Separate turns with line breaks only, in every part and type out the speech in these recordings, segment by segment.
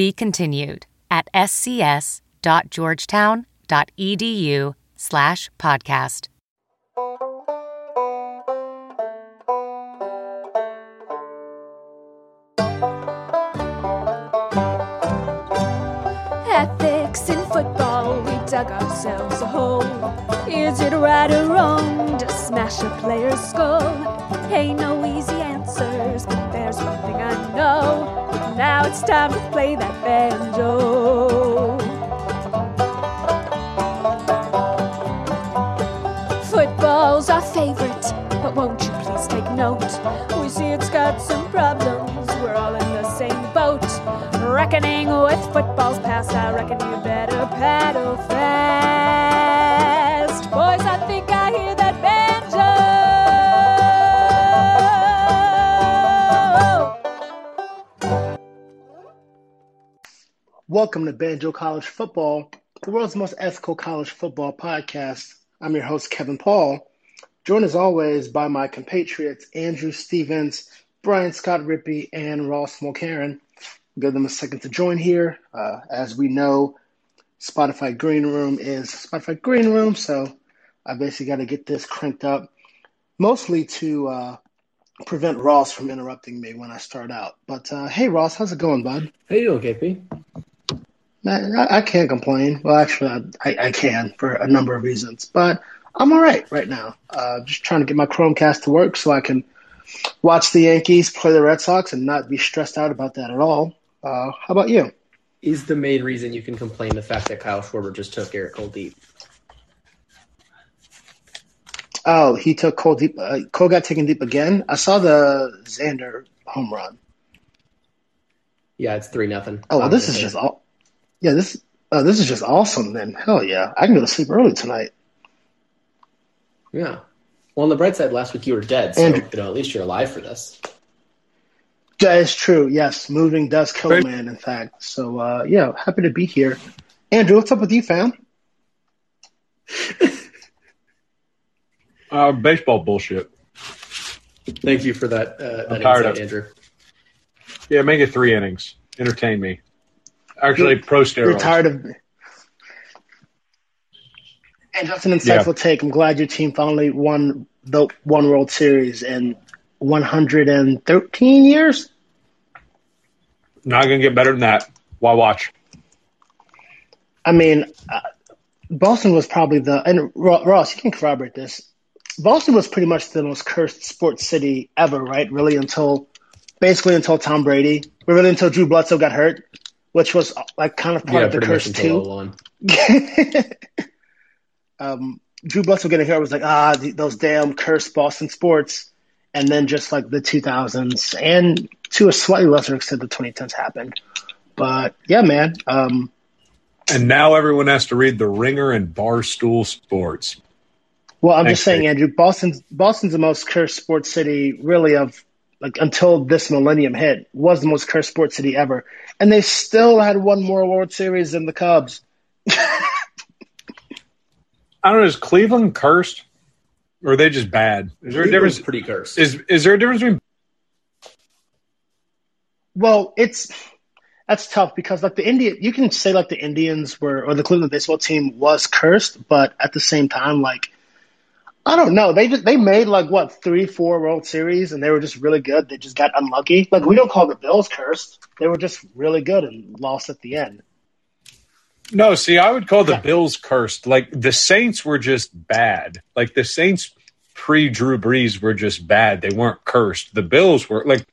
Be continued at scs.georgetown.edu slash podcast.
Ethics in football, we dug ourselves a hole. Is it right or wrong to smash a player's skull? Hey, no easy answers, but there's one thing I know. Now it's time to play that banjo. Football's our favorite, but won't you please take note? We see it's got some problems, we're all in the same boat. Reckoning with football's past, I reckon you better paddle fast. Boys, I
Welcome to Banjo College Football, the world's most ethical college football podcast. I'm your host, Kevin Paul, joined as always by my compatriots, Andrew Stevens, Brian Scott Rippey, and Ross Mulcairn. Give them a second to join here. Uh, as we know, Spotify Green Room is Spotify Green Room, so I basically got to get this cranked up, mostly to uh, prevent Ross from interrupting me when I start out. But uh, hey, Ross, how's it going, bud?
How you doing, KP?
I, I can't complain. Well, actually, I, I, I can for a number of reasons, but I'm all right right now. Uh, just trying to get my Chromecast to work so I can watch the Yankees play the Red Sox and not be stressed out about that at all. Uh, how about you?
Is the main reason you can complain the fact that Kyle Schwarber just took Gerrit Cole deep?
Oh, he took Cole deep. Uh, Cole got taken deep again. I saw the Xander home run.
Yeah, it's three nothing.
Oh, well, this is just all. Yeah, this. Uh, this is just awesome. Then hell yeah, I can go to sleep early tonight.
Yeah. Well, on the bright side, last week you were dead, so
Andrew-
you know at least you're alive for this.
That is true. Yes, moving does kill a man. In fact, so uh, yeah, happy to be here. Andrew, what's up with you, fam?
Uh, baseball bullshit.
Thank you for that. Uh, that
I'm tired
insight,
of it.
Andrew.
Yeah, make it three innings. Entertain me. Actually, pro steroids.
You're tired of. And that's an insightful take. I'm glad your team finally won the one World Series in 113 years.
Not gonna get better than that. Why watch?
I mean, uh, Boston was probably the and Ross, you can corroborate this. Boston was pretty much the most cursed sports city ever, right? Really, until basically until Tom Brady, really until Drew Bledsoe got hurt, which was uh, like kind of part
Yeah,
of the
pretty much
curse
until
too.
01.
um, Drew Bledsoe getting hurt was like, ah, th- those damn cursed Boston sports. And then just like the 2000s and to a slightly lesser extent, the 2010s happened. But yeah, man. Um,
And now everyone has to read The Ringer and Barstool Sports.
well, I'm
Thanks,
just saying, Andrew, Boston's Boston's the most cursed sports city, really, of like until this millennium hit, was the most cursed sports city ever. And they still had one more World Series than the Cubs.
I don't know. Is Cleveland cursed, or are they just bad? Is there a difference?
pretty cursed.
Is is there a difference between?
Well, it's that's tough because like the Indian, you can say like the Indians were or the Cleveland baseball team was cursed, but at the same time, like I don't know, they just they made like what three, four World Series, and they were just really good. They just got unlucky. Like we don't call the Bills cursed; they were just really good and lost at the end.
No, see, I would call the
Yeah.
Bills cursed. Like the Saints were just bad. Like the Saints pre Drew Brees were just bad. They weren't cursed. The Bills were like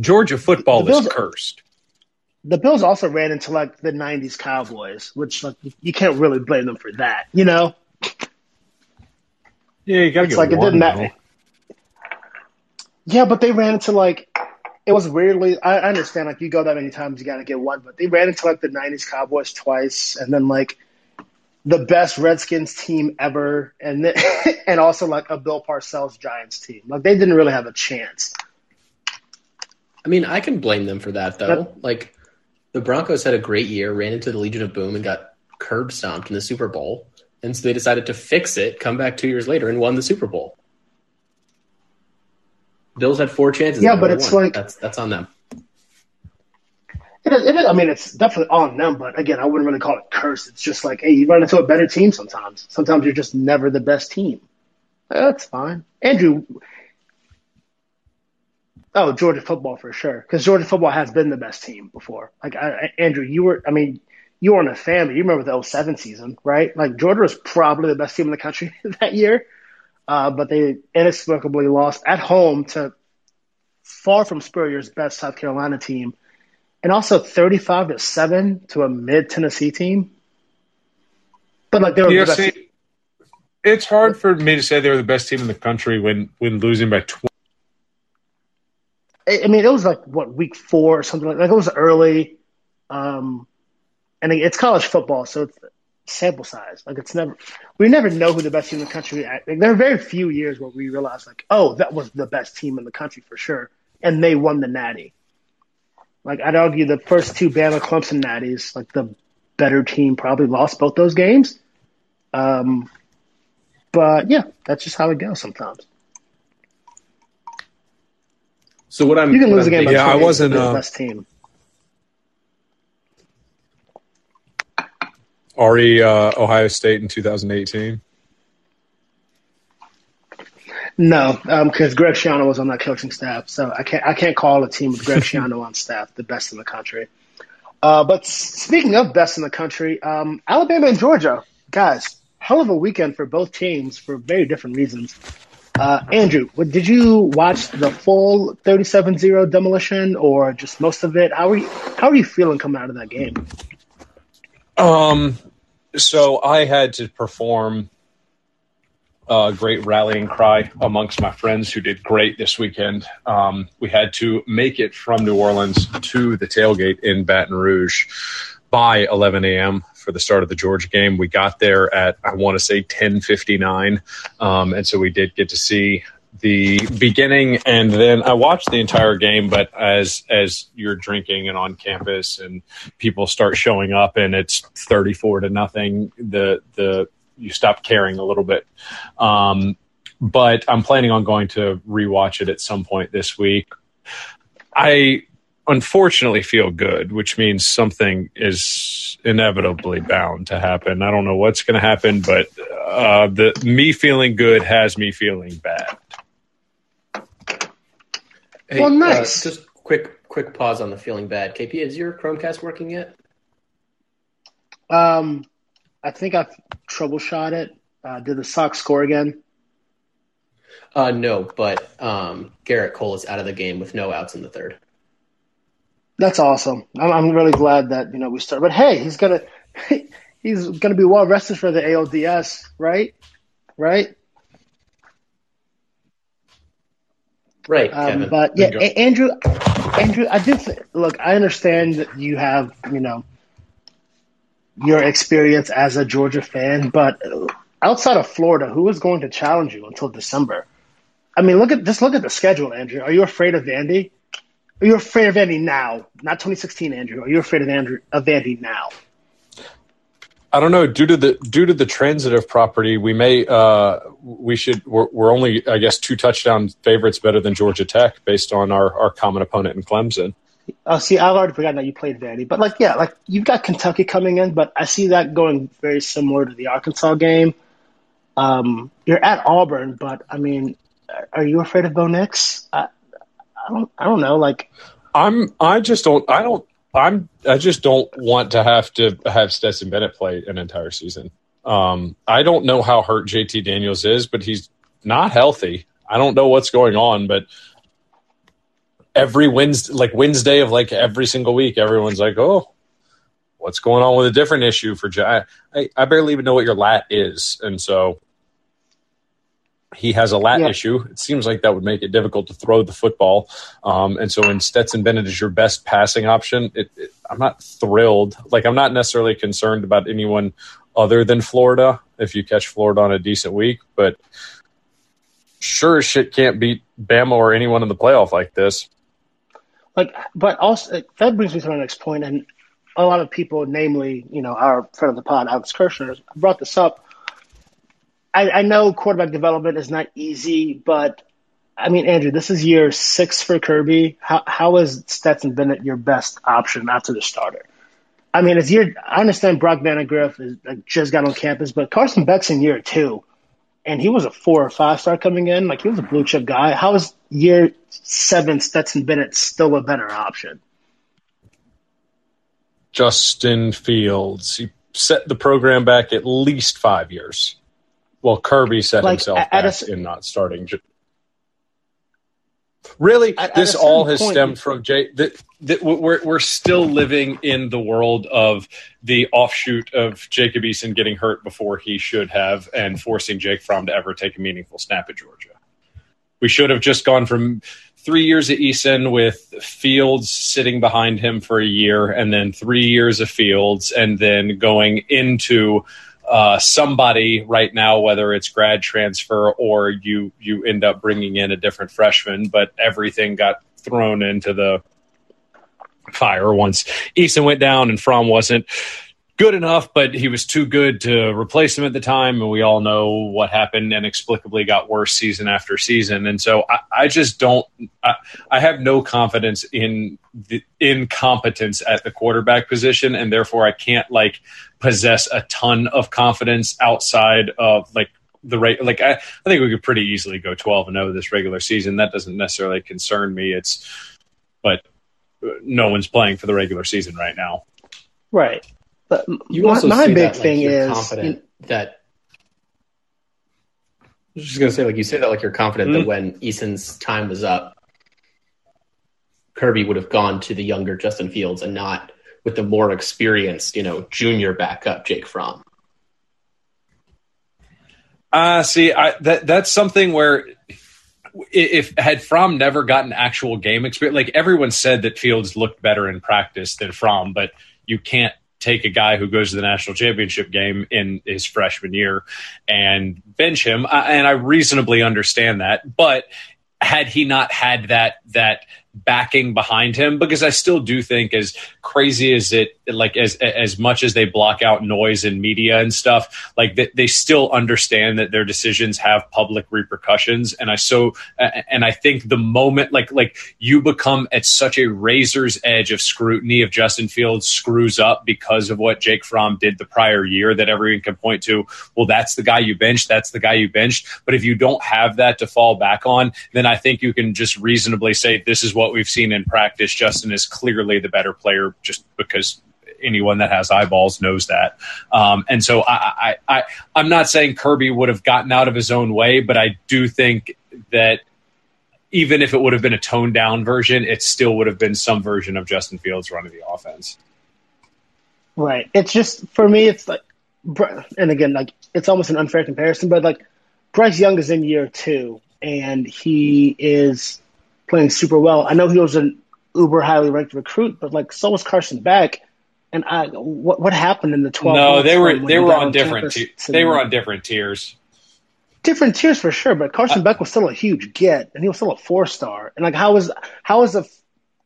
Georgia football
The
is cursed.
The Bills also ran into like the '90s Cowboys, which like you can't really blame them for that, you know.
Yeah, you got to get it.
It's
get
like it didn't matter. Yeah, but they ran into like it was weirdly. I I understand like you go that many times, you got to get one, but they ran into like the '90s Cowboys twice, and then like the best Redskins team ever, and then, and also like a Bill Parcells Giants team. Like they didn't really have a chance.
I mean, I can blame them for that though. like the Broncos had a great year, ran into the Legion of Boom, and got curb stomped in the Super Bowl, and so they decided to fix it, come back two years later, and won the Super Bowl. Bills had four chances.
Yeah, but it's
won.
like-
that's that's on them.
It is, it is, I mean, it's definitely on them, but again, I wouldn't really call it curse. It's just like, hey, you run into a better team sometimes. Sometimes you're just never the best team. That's fine. Andrew. Oh, Georgia football for sure, because Georgia football has been the best team before. Like I, I- Andrew, you were. I mean, you weren't a fan, but you remember the 07 season, right? Like Georgia was probably the best team in the country that year, uh, but they inexplicably lost at home to far from Spurrier's best South Carolina team and also 35 to 7 to a mid Tennessee team. But like they were the best.
see, it's hard for me to say they were the best team in the country when when losing by twenty.
I I mean, it was like what week four or something like like it was early, um, and it's college football, so it's sample size. Like it's never we never know who the best team in the country. Like, there are very few years where we realize like, oh, that was the best team in the country for sure, and they won the Natty. Like I'd argue the first two Bama Clemson Natties, like the better team probably lost both those games. Um, but yeah, that's just how it goes sometimes.
So what I'm
You can lose a
I'm
game
Yeah, I wasn't,
the
uh,
best team.
Ari uh, Ohio State in 2018.
No, because Greg Schiano was on that coaching staff, so I can't I can't call a team with Greg Schiano on staff the best in the country. Uh, but speaking of best in the country, um, Alabama and Georgia, guys, hell of a weekend for both teams for very different reasons. Uh, Andrew, what- did you watch the full 37-0 demolition or just most of it? How are you How are you feeling coming out of that game?
Um, so I had to perform a great rallying cry amongst my friends who did great this weekend. Um, we had to make it from New Orleans to the tailgate in Baton Rouge by 11 a.m. for the start of the Georgia game. We got there at I want to say 10:59, um, and so we did get to see the beginning and then I watched the entire game but as as you're drinking and on campus and people start showing up and it's 34 to nothing the the you stop caring a little bit. Um, but i'm planning on going to rewatch it at some point this week. I unfortunately feel good which means something is inevitably bound to happen. I don't know what's going to happen but uh, the me feeling good has me feeling bad
Hey,
Well,
uh,
nice.
just quick quick pause on the feeling bad. KP, is your Chromecast working yet?
Um, I think I've troubleshot it. Uh, did the Sox score again?
Uh, no, but um, Gerrit Cole is out of the game with no outs in the third.
That's awesome. I'm, I'm really glad that you know we start. But hey, he's gonna he's gonna be well rested for the ALDS, right? Right.
Right,
Um, but yeah, A- Andrew, Andrew, I did th- look. I understand that you have you know your experience as a Georgia fan, but outside of Florida, who is going to challenge you until December? I mean, look at just look at the schedule, Andrew. Are you afraid of Vandy? Are you afraid of Vandy now? Not 2016, Andrew. Are you afraid of Andrew of Vandy now?
I don't know. Due to the due to the transitive property, we may uh, we should we're, we're only I guess two touchdown favorites better than Georgia Tech based on our our common opponent in Clemson.
Oh, see, I've already forgotten that you played Vandy, but like, yeah, like you've got Kentucky coming in, but I see that going very similar to the Arkansas game. Um, you're at Auburn, but I mean, are you afraid of Bo Nix? I, I don't, I don't know. Like,
I'm I just don't I don't I'm I just don't want to have to have Stetson Bennett play an entire season. Um, I don't know how hurt JT Daniels is, but he's not healthy. I don't know what's going on, but every Wednesday, like Wednesday of like every single week, everyone's like, "Oh, what's going on with a different issue for J I, I barely even know what your lat is, and so he has a lat
Yeah.
issue. It seems like that would make it difficult to throw the football. Um, and so when Stetson Bennett is your best passing option, it, it, I'm not thrilled. Like I'm not necessarily concerned about anyone other than Florida if you catch Florida on a decent week, but sure as shit can't beat Bama or anyone in the playoff like this.
Like, but also that brings me to my next point, and a lot of people, namely, you know, our friend of the pod, Alex Kirshner, brought this up. I, I know quarterback development is not easy, but I mean, Andrew, this is year six for Kirby. How how is Stetson Bennett your best option after the starter? I mean, it's year. I understand Brock Vandagriff is like, just got on campus, but Carson Beck's in year two, and he was a four or five star coming in. Like he was a blue chip guy. How is year seven Stetson Bennett still a better option?
Justin Fields, he set the program back at least five years. Well, Kirby set
Like,
himself
at a
back
s-
in not starting. Really,
At- at
this
a
all has
point-
stemmed from Jay. That, that we're we're still living in the world of the offshoot of Jacob Eason getting hurt before he should have, and forcing Jake Fromm to ever take a meaningful snap at Georgia. We should have just gone from three years at Eason with Fields sitting behind him for a year, and then three years of Fields, and then going into uh, somebody right now, whether it's grad transfer or you you end up bringing in a different freshman, but everything got thrown into the fire once Eason went down and Fromm wasn't good enough, but he was too good to replace him at the time. And we all know what happened And inexplicably got worse season after season. And so I, I just don't, I, I have no confidence in the incompetence at the quarterback position. And therefore I can't like possess a ton of confidence outside of like the rate. Like I, I think we could pretty easily go 12 and 0 this regular season. That doesn't necessarily concern me. It's, but no one's playing for the regular season right now.
Right. But
You
my,
also
my
say
big
that, like,
thing
you're
is
confident that. I was just gonna say, like you say that, like you're confident
Mhm.
that when Eason's time was up, Kirby would have gone to the younger Justin Fields and not with the more experienced, you know, junior backup Jake Fromm.
Uh see, I that that's something where i- if had Fromm never gotten actual game experience, like everyone said that Fields looked better in practice than Fromm, but you can't take a guy who goes to the national championship game in his freshman year and bench him. I- And I reasonably understand that, but had he not had that that backing behind him because I still do think as crazy as it like as as much as they block out noise and media and stuff like they, they still understand that their decisions have public repercussions. And I so and I think the moment like like you become at such a razor's edge of scrutiny if Justin Fields screws up because of what Jake Fromm did the prior year that everyone can point to well that's the guy you benched that's the guy you benched. But if you don't have that to fall back on then I think you can just reasonably say this is what we've seen in practice. Justin is clearly the better player just because anyone that has eyeballs knows that. Um, and so I, I, I, I'm not saying Kirby would have gotten out of his own way, but I do think that even if it would have been a toned down version, it still would have been some version of Justin Fields running the offense.
Right. It's just for me. It's like, and again, like it's almost an unfair comparison, but like Bryce Young is in year two, and he is playing super well. I know he was an uber highly ranked recruit, but like so was Carson Beck. And I, what what happened in the twelve?
No, they were they were on different te- they were on different tiers.
different tiers for sure. But Carson Beck was still a huge get, and he was still a four star. And like, how is how is a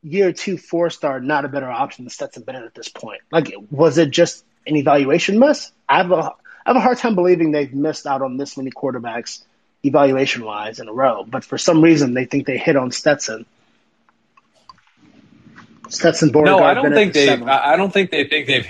year two four star not a better option than Stetson Bennett at this point? Like, was it just an evaluation miss? I have a I have a hard time believing they've missed out on this many quarterbacks evaluation wise in a row. But for some reason, they think they hit on Stetson. Stetson Beauregard.
No, I don't think they. I don't think they think they've.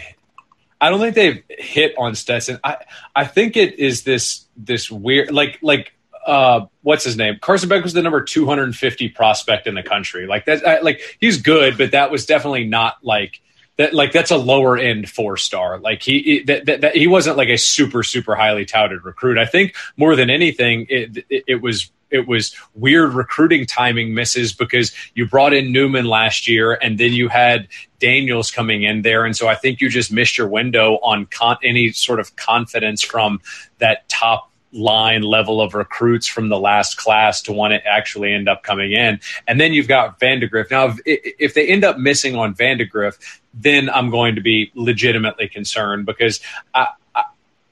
I don't think they've hit on Stetson. I I think it is this this weird like like uh what's his name Carson Beck was the number two hundred and fifty prospect in the country. Like that. Like he's good, but that was definitely not like. That, like that's a lower end four star. Like he he- that, that, that he wasn't like a super super highly touted recruit. I think more than anything, it, it, it was it was weird recruiting timing misses because you brought in Newman last year and then you had Daniels coming in there, and so I think you just missed your window on con- any sort of confidence from that top line level of recruits from the last class to want to actually end up coming in. And then you've got Vandagriff. Now, if, if they end up missing on Vandagriff, then I'm going to be legitimately concerned because I, I,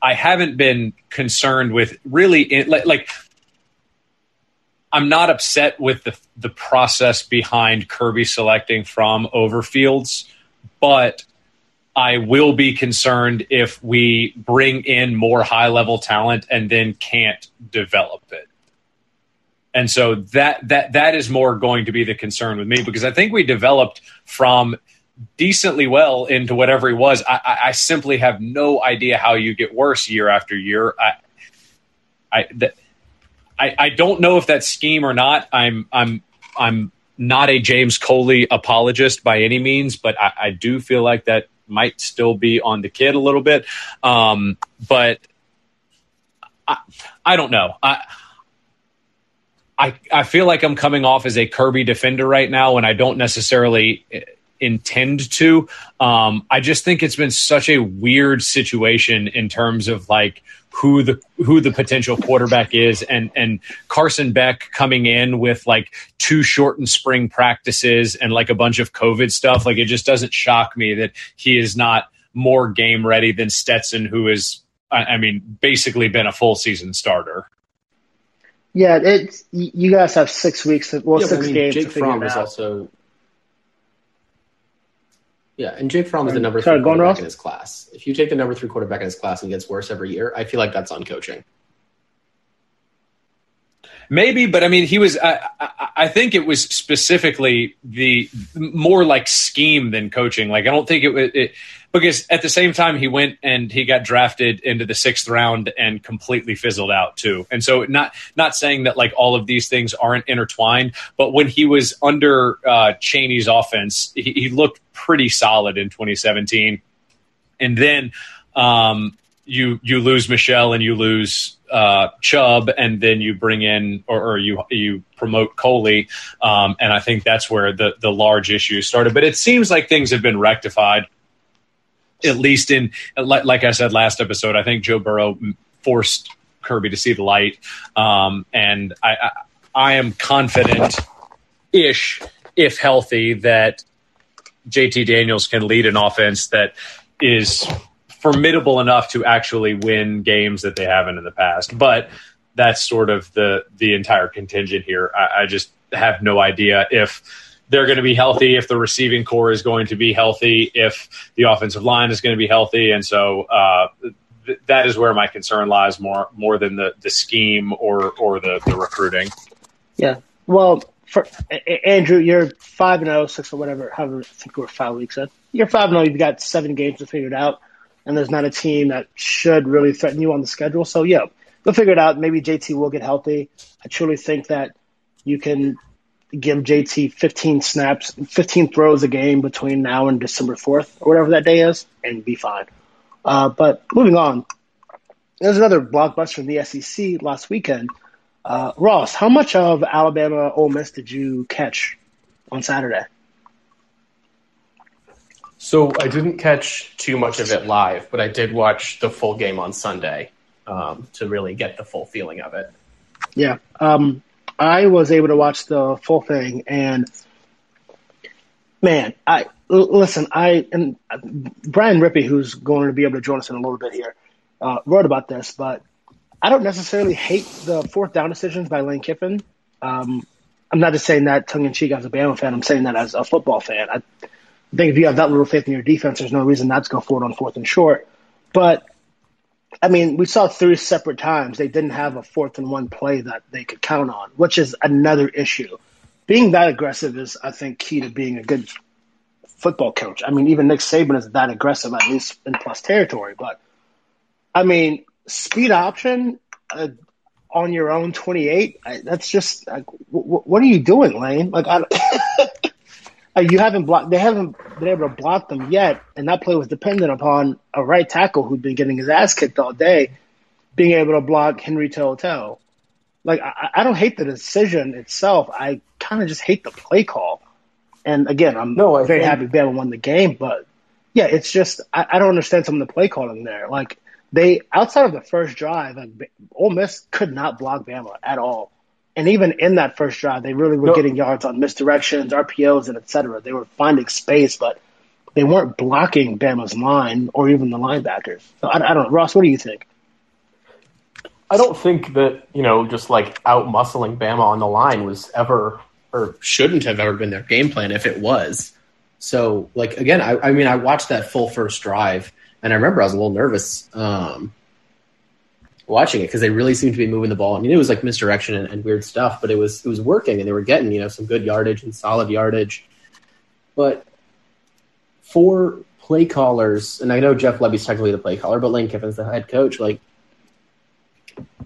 I haven't been concerned with really like, like I'm not upset with the the process behind Kirby selecting Fromm over Fields, but I will be concerned if we bring in more high level talent and then can't develop it. And so that that that is more going to be the concern with me because I think we developed Fromm decently well into whatever he was. I, I simply have no idea how you get worse year after year. I I, I I don't know if that's scheme or not. I'm I'm I'm not a James Coley apologist by any means, but I, I do feel like that might still be on the kid a little bit. Um, but I, I don't know. I, I, I feel like I'm coming off as a Kirby defender right now, and I don't necessarily intend to. Um, I just think it's been such a weird situation in terms of like who the who the potential quarterback is and and Carson Beck coming in with like two shortened spring practices and like a bunch of COVID stuff like it just doesn't shock me that he is not more game ready than Stetson who is I mean basically been a full season starter.
Yeah, it's you guys have six weeks. To, well,
yeah,
six
I mean,
games.
Jake
to figure
Fromm
it
is
out.
also yeah, and Jake Fromm is the number
sorry,
three quarterback
Ross.
in his class. If you take the number three quarterback in his class and gets worse every year, I feel like that's on coaching.
Maybe, but I mean, he was. I, I, I think it was specifically the more like scheme than coaching. Like, I don't think it was it, because at the same time he went and he got drafted into the sixth round and completely fizzled out too. And so, not not saying that like all of these things aren't intertwined, but when he was under uh, Chaney's offense, he, he looked pretty solid in 2017, and then. Um, you you lose Michel and you lose uh, Chubb, and then you bring in or, or you you promote Coley, um, and I think that's where the the large issues started. But it seems like things have been rectified, at least in like, like I said last episode. I think Joe Burrow forced Kirby to see the light, um, and I, I I am confident, ish, if healthy, that JT Daniels can lead an offense that is formidable enough to actually win games that they haven't in the past. But that's sort of the the entire contingent here. I, I just have no idea if they're going to be healthy, if the receiving core is going to be healthy, if the offensive line is going to be healthy, and so uh, th- that is where my concern lies more more than the the scheme or or the the recruiting.
Yeah. Well, for Andrew, you're five and zero, six or whatever. However, I think we're five weeks in. You're five and zero. You've got seven games to figure it out, and there's not a team that should really threaten you on the schedule. So yeah, we'll figure it out. Maybe JT will get healthy. I truly think that you can give JT 15 snaps, 15 throws a game between now and December 4th or whatever that day is, and be fine. Uh, but moving on, there's another blockbuster in the SEC last weekend. Uh, Ross, how much of Alabama Ole Miss did you catch on Saturday?
So I didn't catch too much of it live, but I did watch the full game on Sunday um, to really get the full feeling of it.
Yeah, um, I was able to watch the full thing, and man, I l- listen. I and Brian Rippey, who's going to be able to join us in a little bit here, uh, wrote about this, but I don't necessarily hate the fourth down decisions by Lane Kiffin. Um, I'm not just saying that tongue in cheek as a Bama fan. I'm saying that as a football fan. I think if you have that little faith in your defense, there's no reason not to go forward on fourth and short. But I mean, we saw three separate times they didn't have a fourth and one play that they could count on, which is another issue. Being that aggressive is, I think, key to being a good football coach. I mean, even Nick Saban is that aggressive, at least in plus territory. But I mean, speed option uh, on your own 28, I, that's just like, w- w- what are you doing, Lane? Like, I, uh, you haven't blocked, they haven't been able to block them yet. And that play was dependent upon a right tackle who'd been getting his ass kicked all day being able to block Henry To'oTo'o. Like, I, I don't hate the decision itself. I kind of just hate the play call. And again, I'm
No, I
very
think-
happy Bama won the game, but yeah, it's just I, I don't understand some of the play calling there. Like they outside of the first drive, like Ole Miss could not block Bama at all. And even in that first drive, they really were no. getting yards on misdirections, RPOs, and et cetera. They were finding space, but they weren't blocking Bama's line or even the linebackers. So I, I don't know. Ross, what do you think?
I don't think that, you know, just like out muscling Bama on the line was ever
or shouldn't have ever been their game plan if it was. So, like, again, I, I mean, I watched that full first drive and I remember I was a little nervous um, watching it because they really seemed to be moving the ball. I mean, it was like misdirection and, and, weird stuff, but it was it was working, and they were getting you know some good yardage and solid yardage. But for play callers, and I know Jeff Lebby's technically the play caller, but Lane Kiffin's the head coach. Like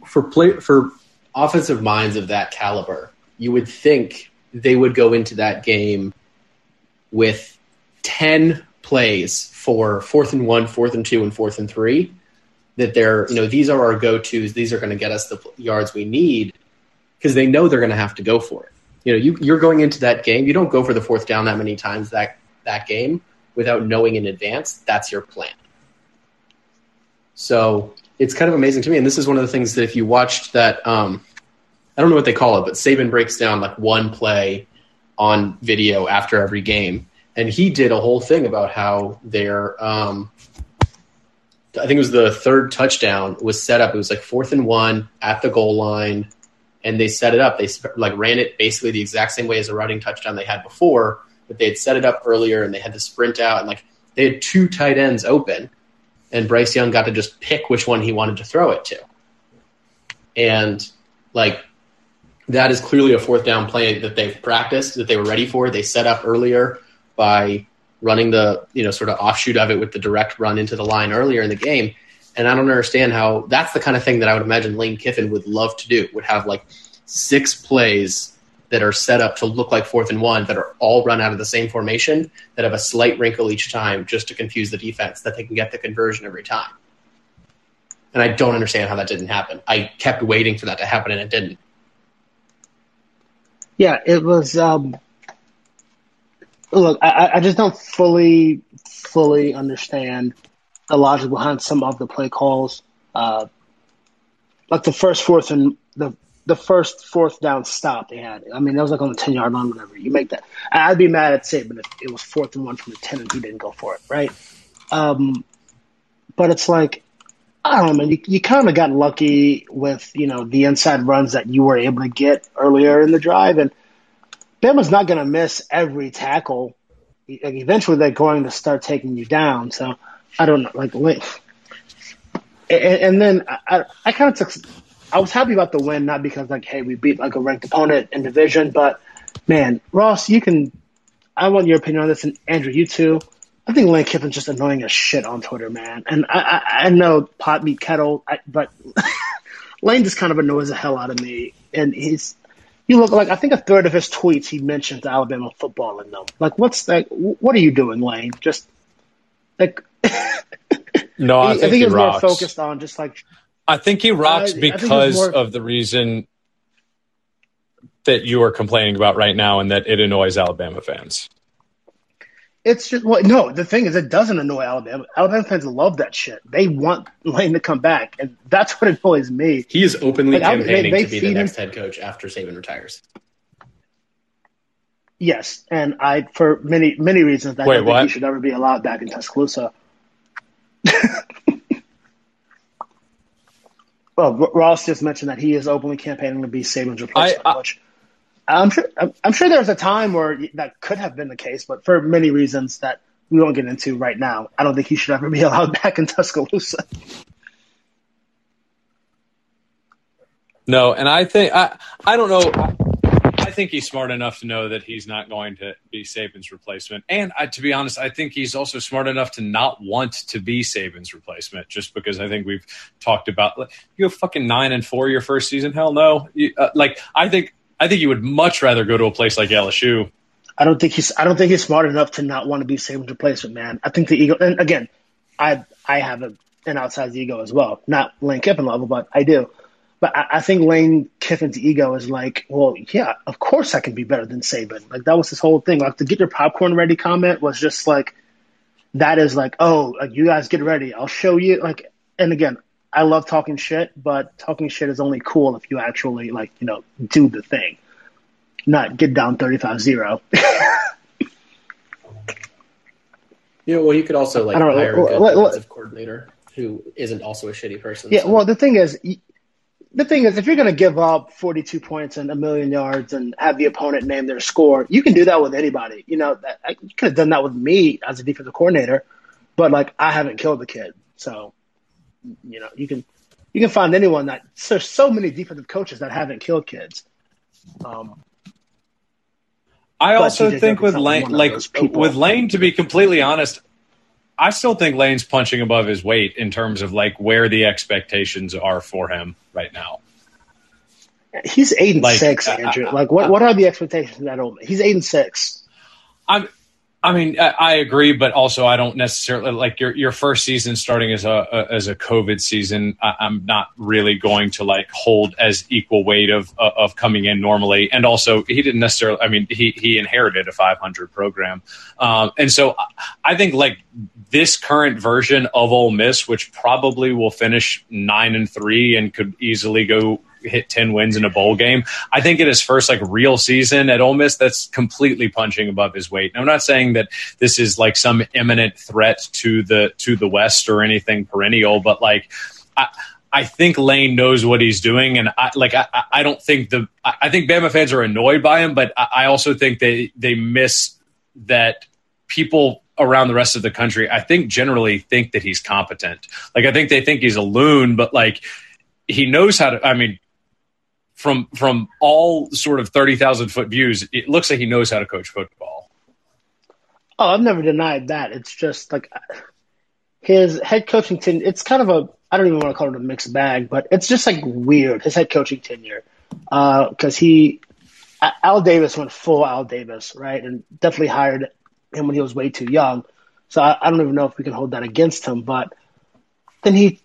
for play for offensive minds of that caliber, you would think they would go into that game with ten plays for fourth and one, fourth and two, and fourth and three that they're, you know, these are our go tos. These are going to get us the yards we need because they know they're going to have to go for it. You know, you, you're going into that game. You don't go for the fourth down that many times that that game without knowing in advance that's your plan. So it's kind of amazing to me. And this is one of the things that if you watched that, um, I don't know what they call it, but Saban breaks down like one play on video after every game and he did a whole thing about how their um, I think it was the third touchdown was set up. It was like fourth and one at the goal line, and they set it up. They like ran it basically the exact same way as a running touchdown they had before, but they had set it up earlier and they had to sprint out and like they had two tight ends open, and Bryce Young got to just pick which one he wanted to throw it to, and like that is clearly a fourth down play that they've practiced that they were ready for. They set up earlier by running the you know sort of offshoot of it with the direct run into the line earlier in the game. And I don't understand how that's the kind of thing that I would imagine Lane Kiffin would love to do. Would have like six plays that are set up to look like fourth and one that are all run out of the same formation that have a slight wrinkle each time just to confuse the defense that they can get the conversion every time. And I don't understand how that didn't happen. I kept waiting for that to happen and it didn't.
Yeah, it was um, look, I, I just don't fully fully understand the logic behind some of the play calls. Uh, like the first fourth and the the first fourth down stop they had. I mean, that was like on the ten yard line, whatever. You make that. I'd be mad at Saban if it was fourth and one from the ten and he didn't go for it, right? Um, but it's like I don't know, man. You, you kind of got lucky with you know the inside runs that you were able to get earlier in the drive, and Bama's not going to miss every tackle. Eventually, they're going to start taking you down. So I don't know, like, and, and then I, I kind of took. I was happy about the win, not because like, hey, we beat like a ranked opponent in division, but man, Ross, you can. I want your opinion on this, and Andrew, you too. I think Lane Kiffin's just annoying as shit on Twitter, man. And I, I, I know pot meet kettle, I, but Lane just kind of annoys the hell out of me. And he's you look like I think a third of his tweets he mentions Alabama football in them. Like, what's like, What are you doing, Lane? Just like
no, I, think,
I think
he
he's
rocks.
more focused on just like.
I think he rocks I, because more... of the reason that you are complaining about right now, and that it annoys Alabama fans.
It's just well, no. The thing is, it doesn't annoy Alabama. Alabama fans love that shit. They want Lane to come back, and that's what annoys me.
He is openly like, campaigning they, they to be the next him. head coach after Saban retires.
Yes, and I, for many many reasons, I
Wait,
don't
what?
think he should ever be allowed back in Tuscaloosa. well, Ross just mentioned that he is openly campaigning to be Saban's replacement I, coach. I'm sure. I'm sure there was a time where that could have been the case, but for many reasons that we won't get into right now, I don't think he should ever be allowed back in Tuscaloosa.
No, and I think I I don't know. I think he's smart enough to know that he's not going to be Saban's replacement, and I, to be honest, I think he's also smart enough to not want to be Saban's replacement. Just because I think we've talked about like, you have fucking nine and four your first season. Hell no, you, uh, like I think I think you would much rather go to a place like LSU.
I don't think he's. I don't think he's smart enough to not want to be Saban's replacement, man. I think the ego. And again, I I have a, an outsized ego as well, not Lane Kiffin level, but I do. But I, I, think Lane Kiffin's ego is like, well, yeah, of course I can be better than Saban. Like that was his whole thing. Like to get your popcorn ready comment was just like, that is like, oh, like, you guys get ready. I'll show you. Like, and again, I love talking shit, but talking shit is only cool if you actually like you know do the thing, not get down 35-0.
You know, well, you could also like
don't know,
hire a good
let- let-
defensive coordinator who isn't also a shitty person.
Yeah,
so-
well, the thing is, the thing is, if you're going to give up 42 points and a million yards and have the opponent name their score, you can do that with anybody. You know, that, I, you could have done that with me as a defensive coordinator, but like I haven't killed the kid, so you know, you can you can find anyone that there's so many defensive coaches that haven't killed kids. Um,
I also think with Lane, like with Lane, to be completely honest, I still think Lane's punching above his weight in terms of like where the expectations are for him right now.
he's eight and
Like,
six, Andrew.
uh,
like, what what are the expectations at Miss? He's eight and six.
I'm, I mean, I, I agree, but also I don't necessarily like your your first season starting as a, a as a COVID season. I, I'm not really going to like hold as equal weight of uh, of coming in normally, and also he didn't necessarily. I mean, he he inherited a 500 program, um, and so I think like this current version of Ole Miss, which probably will finish nine and three and could easily go hit 10 wins in a bowl game. I think in his first like real season at Ole Miss, that's completely punching above his weight. And I'm not saying that this is like some imminent threat to the to the West or anything perennial, but like I I think Lane knows what he's doing, and I like I, I- don't think the I think Bama fans are annoyed by him, but I I also think they they miss that people around the rest of the country I think generally think that he's competent. Like I think they think he's a loon, but like he knows how to. I mean, from from all sort of thirty thousand foot views, it looks like he knows how to coach football.
Oh, I've never denied that. It's just like his head coaching tenure. It's kind of a I don't even want to call it a mixed bag, but it's just like weird his head coaching tenure uh, because he Al Davis went full Al Davis, right, and definitely hired him when he was way too young. So I, I don't even know if we can hold that against him. But then he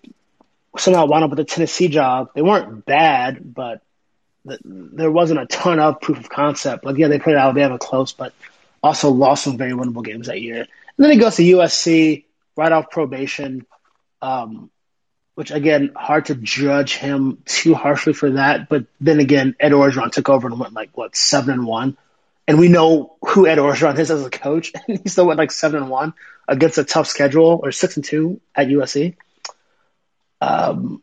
somehow wound up with the Tennessee job. They weren't bad, but there wasn't a ton of proof of concept. Like yeah, they played Alabama close, but also lost some very winnable games that year. And then he goes to USC right off probation, um, which again, hard to judge him too harshly for that. But then again, Ed Orgeron took over and went like what seven and one, and we know who Ed Orgeron is as a coach, and he still went like seven and one against a tough schedule or six and two at USC. Um,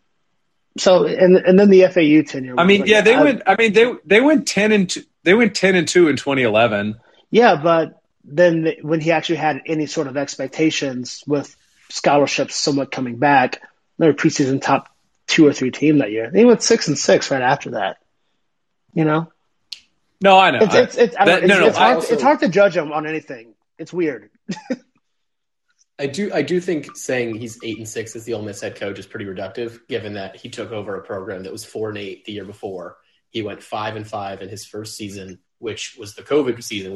so and and then the FAU tenure.
I mean,
like-
yeah, they
I-
went. I mean, they they went ten and two, they went ten and two in 2011.
Yeah, but then th- when he actually had any sort of expectations with scholarships somewhat coming back, they were preseason top two or three team that year. They went six and six right after that. You know,
No, I know.
it's it's it's, I
That- no,
it's,
no,
it's hard
also-
it's hard to judge him on anything. It's weird.
I do I do think saying he's eight and six as the Ole Miss head coach is pretty reductive, given that he took over a program that was four and eight the year before. He went five and five in his first season, which was the COVID season.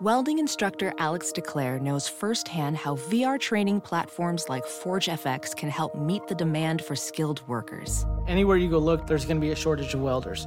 Welding instructor Alex DeClaire knows firsthand how VR training platforms like ForgeFX can help meet the demand for skilled workers.
Anywhere you go look, there's going to be a shortage of welders.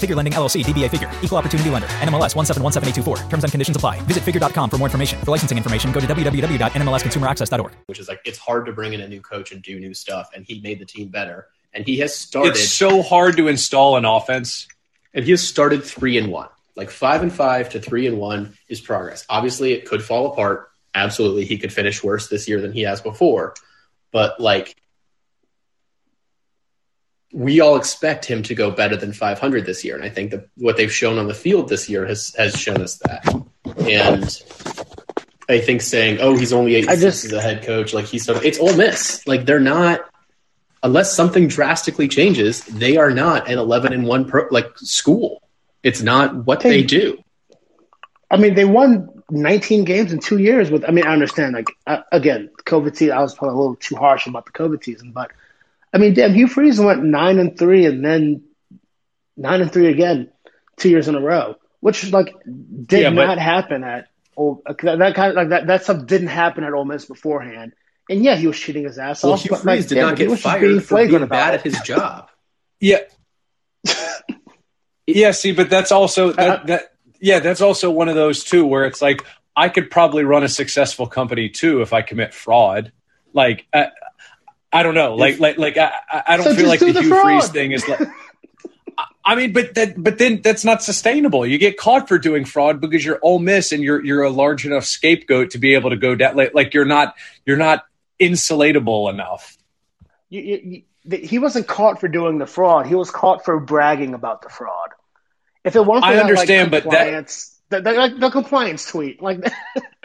Figure Lending LLC, DBA Figure, Equal Opportunity Lender, NMLS 1717824. Terms and conditions apply. Visit figure.com for more information. For licensing information, go to www.nmlsconsumeraccess.org.
Which is like, it's hard to bring in a new coach and do new stuff, and he made the team better. And he has started.
It's so hard to install an offense.
And he has started three and one. Like five and five to three and one is progress. Obviously, it could fall apart. Absolutely, he could finish worse this year than he has before. But like, we all expect him to go better than 500 this year, and I think that what they've shown on the field this year has has shown us that. And I think saying, "Oh, he's only eight just, as a head coach," like he's so it's Ole Miss. Like they're not, unless something drastically changes, they are not an 11 and one pro like school. It's not what they, they do.
I mean, they won 19 games in two years. With I mean, I understand. Like uh, again, COVID season. I was probably a little too harsh about the COVID season, but I mean, damn, Hugh Freeze went nine and three, and then nine and three again, two years in a row, which like did yeah, not happen at Ole. That kind of like that that stuff didn't happen at Ole Miss beforehand. And yeah, he was shooting his ass
well,
off.
Hugh but Freeze like, did damn, not get fired being for being bad at his job.
yeah. yeah. See, but that's also that, that. Yeah, that's also one of those too, where it's like I could probably run a successful company too if I commit fraud. Like, uh, I don't know. Like, like, like, I, I don't so feel like the, the Hugh. Freeze thing is like. I mean, but that, but then that's not sustainable. You get caught for doing fraud because you're Ole Miss and you're you're a large enough scapegoat to be able to go down. Like, like you're not you're not insulatable enough.
You, you, you, he wasn't caught for doing the fraud. He was caught for bragging about the fraud. If it weren't, for
I
that,
understand,
like,
but that
the, the, the, compliance tweet, like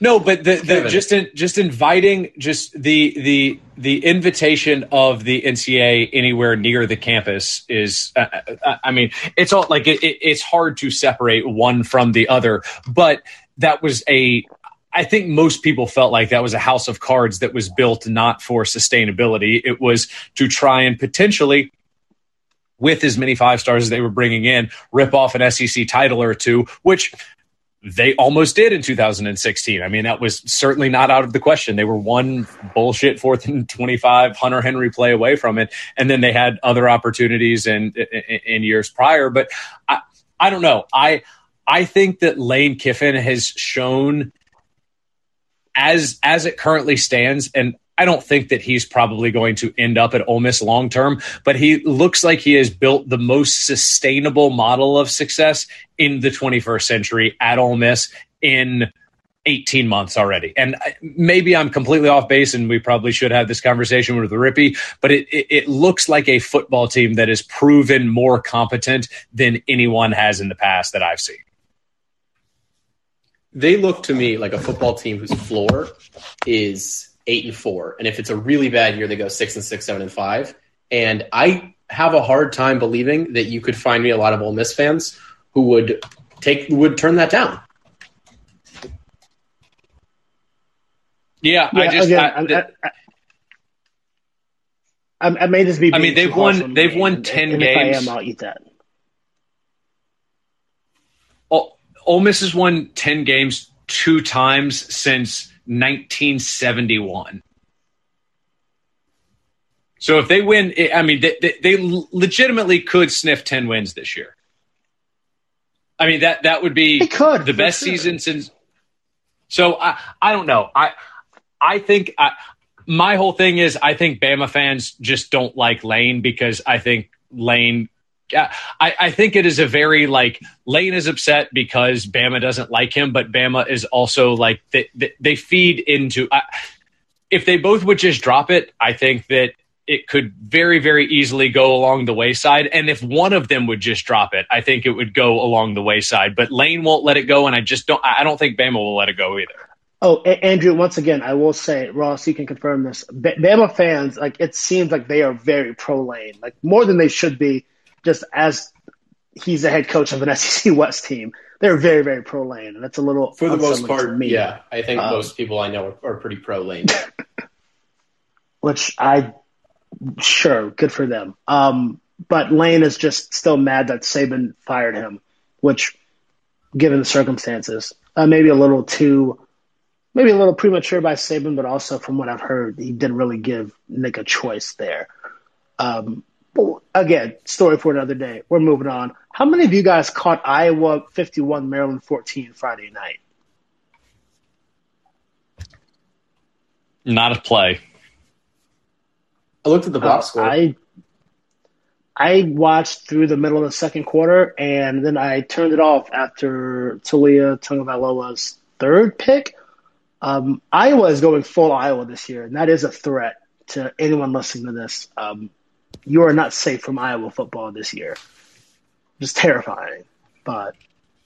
No, but the, the just in, just inviting just the the the invitation of the NCAA anywhere near the campus is, uh, uh, I mean, it's all like it, it, it's hard to separate one from the other, but that was a. I think most people felt like that was a house of cards that was built not for sustainability. It was to try and potentially with as many five stars as they were bringing in, rip off an SEC title or two, which they almost did in 2016. I mean, that was certainly not out of the question. They were one bullshit fourth and 25 Hunter Henry play away from it. And then they had other opportunities in, in, in years prior. But I, I don't know. I, I think that Lane Kiffin has shown as, as it currently stands, and I don't think that he's probably going to end up at Ole Miss long term, but he looks like he has built the most sustainable model of success in the 21st century at Ole Miss in 18 months already. And maybe I'm completely off base and we probably should have this conversation with the Rippy, but it, it, it, looks like a football team that is proven more competent than anyone has in the past that I've seen.
They look to me like a football team whose floor is eight and four. And if it's a really bad year, they go six and six, seven and five. And I have a hard time believing that you could find me a lot of Ole Miss fans who would take would turn that down.
Yeah, yeah I just again,
I, I, I, may just be.
I mean, they've won. They've won ten and games.
If I am, I'll eat that.
Ole Miss has won ten games two times since 1971. So if they win, I mean, they, they, they, legitimately could sniff 10 wins this year. I mean, that, that would be
could,
the best sure. season since. So I, I don't know. I, I think I, my whole thing is I think Bama fans just don't like Lane because I think Lane. I, I think it is a very like Lane is upset because Bama doesn't like him, but Bama is also like they, they, they feed into. If they both would just drop it, I think that it could very, very easily go along the wayside. And if one of them would just drop it, I think it would go along the wayside. But Lane won't let it go, and I just don't. I don't think Bama will let it go either.
Oh, a- Andrew, once again, I will say, Ross, you can confirm this. B- Bama fans, like, it seems like they are very pro Lane, like, more than they should be, just as he's the head coach of an SEC West team. They're very, very pro Lane, and that's a little
for the most part.
me.
Yeah, I think
Um,
most people I know are, are pretty pro Lane.
which I sure good for them. Um, but Lane is just still mad that Saban fired him, which, given the circumstances, uh, maybe a little too, maybe a little premature by Saban, but also from what I've heard, he didn't really give Nick a choice there. Um, again, story for another day. We're moving on. How many of you guys caught Iowa 51, Maryland 14 Friday night?
Not a play.
I looked at the box
Uh,
score.
I I watched through the middle of the second quarter, and then I turned it off after Taulia Tagovailoa's third pick. Um, Iowa is going full Iowa this year, and that is a threat to anyone listening to this. Um, you are not safe from Iowa football this year. Just terrifying, but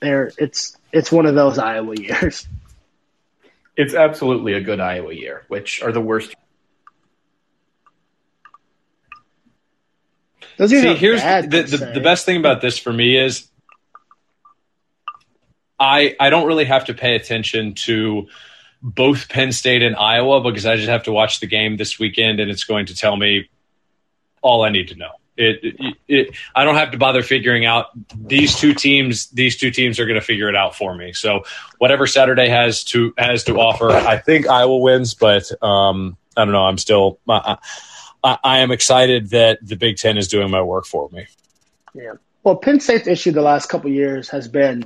there it's it's one of those Iowa years.
It's absolutely a good Iowa year, which are the worst.
Those years
See, here's
bad,
the, the, the best thing about this for me is I I don't really have to pay attention to both Penn State and Iowa because I just have to watch the game this weekend and it's going to tell me all I need to know. It, it, it I don't have to bother figuring out these two teams. These two teams are going to figure it out for me. So whatever Saturday has to has to offer, I think Iowa wins, but um, I don't know. I'm still I, I, I am excited that the Big Ten is doing my work for me.
Yeah. Well, Penn State's issue the last couple years has been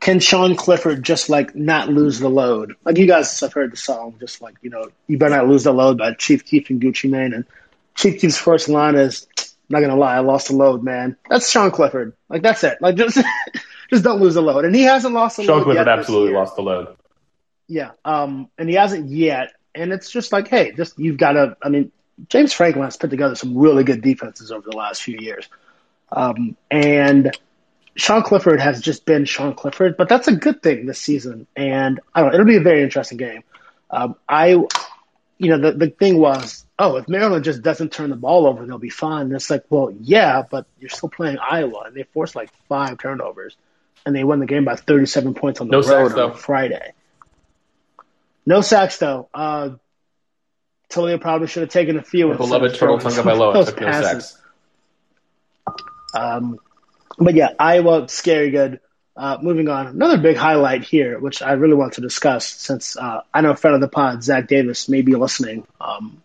can Sean Clifford just like not lose the load? Like you guys have heard the song, just like, you know, you better not lose the load by Chief Keef and Gucci Mane. And Chief Keef's first line is, not gonna lie, I lost the load, man. That's Sean Clifford. Like that's it. Like just just don't lose the load. And he hasn't lost the
Sean
load.
Clifford
yet this
absolutely lost the load.
Yeah. Um, and he hasn't yet. And it's just like, hey, just you've got to. I mean, James Franklin has put together some really good defenses over the last few years. Um, and Sean Clifford has just been Sean Clifford, but that's a good thing this season. And I don't know, it'll be a very interesting game. Um, I, you know, the, the thing was, oh, if Maryland just doesn't turn the ball over, they'll be fine. And it's like, well, yeah, but you're still playing Iowa, and they forced like five turnovers, and they won the game by 37 points on the
No
road
sacks,
on. Friday. No sacks though. Uh, Taulia probably should have taken a few.
Beloved Turtle
throwing
Tonga
some of
Bailoa
those
took no sacks.
Um, but yeah, Iowa, scary good. Uh, moving on, another big highlight here, which I really want to discuss, since uh, I know a friend of the pod, Zach Davis, may be listening. Um,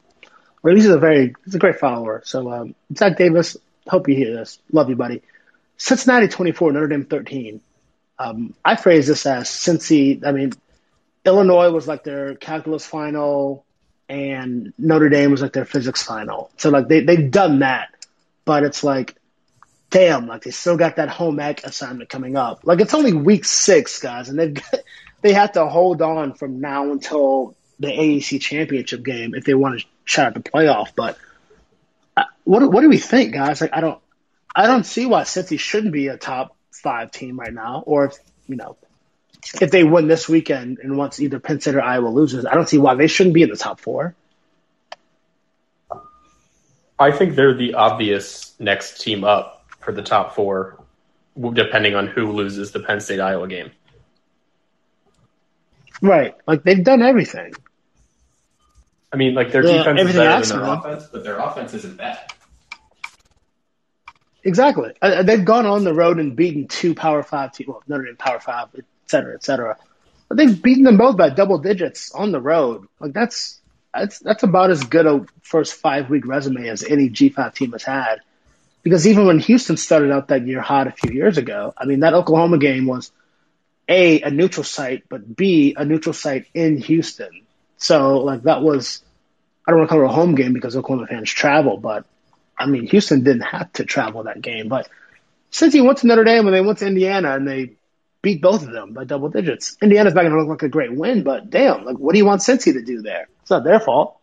well, he's a very, he's a great follower. So um, Zach Davis, hope you hear this. Love you, buddy. Cincinnati 24, Notre Dame 13. Um, I phrase this as Cincy. I mean, Illinois was like their calculus final, and Notre Dame was like their physics final. So like they they've done that, but it's like, damn, like they still got that home ec assignment coming up. Like it's only week six, guys, and they've got, they have to hold on from now until the AAC championship game if they want to shot at the playoff. But uh, what what do we think, guys? Like I don't I don't see why Cincy shouldn't be a top five team right now, or if you know if they win this weekend and once either Penn State or Iowa loses, I don't see why they shouldn't be in the top four.
I think they're the obvious next team up for the top four, depending on who loses the Penn State Iowa game.
Right, like they've done everything.
I mean, like their
Yeah,
defense is better than their offense, but their offense isn't bad.
Exactly. Uh, they've gone on the road and beaten two Power Five teams, well, Notre Dame Power Five, et cetera, et cetera. But they've beaten them both by double digits on the road. Like that's that's that's about as good a first five week resume as any G five team has had. Because even when Houston started out that year hot a few years ago, I mean that Oklahoma game was a a neutral site, but b a neutral site in Houston. So like that was I don't want to call it a home game because Oklahoma fans travel, but I mean, Houston didn't have to travel that game. But Cincy went to Notre Dame and they went to Indiana and they beat both of them by double digits, Indiana's not going to look like a great win, but damn, like, what do you want Cincy to do there? It's not their fault.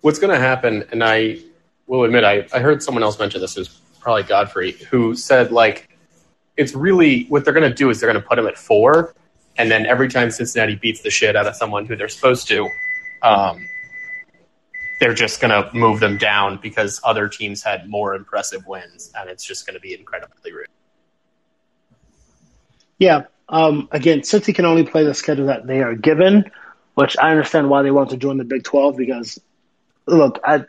What's going to happen, and I will admit, I, I heard someone else mention this, it was probably Godfrey, who said, like, it's really what they're going to do is they're going to put him at four, and then every time Cincinnati beats the shit out of someone who they're supposed to, um, they're just going to move them down because other teams had more impressive wins, and it's just going to be incredibly rude.
Yeah. Um, again, he can only play the schedule that they are given, which I understand why they want to join the Big 12 because, look, I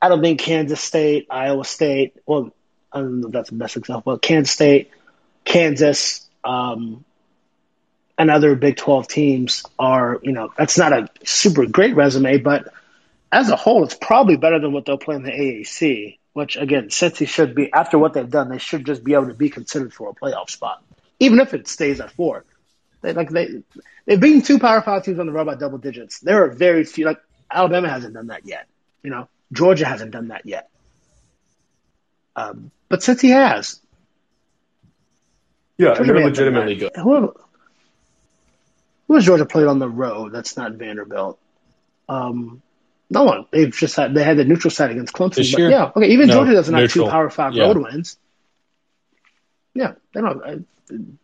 I don't think Kansas State, Iowa State, well, I don't know if that's the best example, but Kansas State, Kansas, um, and other Big 12 teams are, you know, that's not a super great resume, but as a whole, it's probably better than what they'll play in the AAC, which, again, Cincy should be, after what they've done, they should just be able to be considered for a playoff spot, even if it stays at four. They, like they, they've beaten two Power Five teams on the road by double digits. There are very few, like Alabama hasn't done that yet. You know, Georgia hasn't done that yet. Um, but Cincy has,
yeah,
Georgia
they're
may have done
legitimately good.
Who, who has Georgia played on the road? That's not Vanderbilt. Um, no one. They've just had they had the neutral site against Clemson.
This
but
year?
yeah, okay. Even
No,
Georgia doesn't have two. Power Five
Yeah.
road wins. Yeah, they don't. I,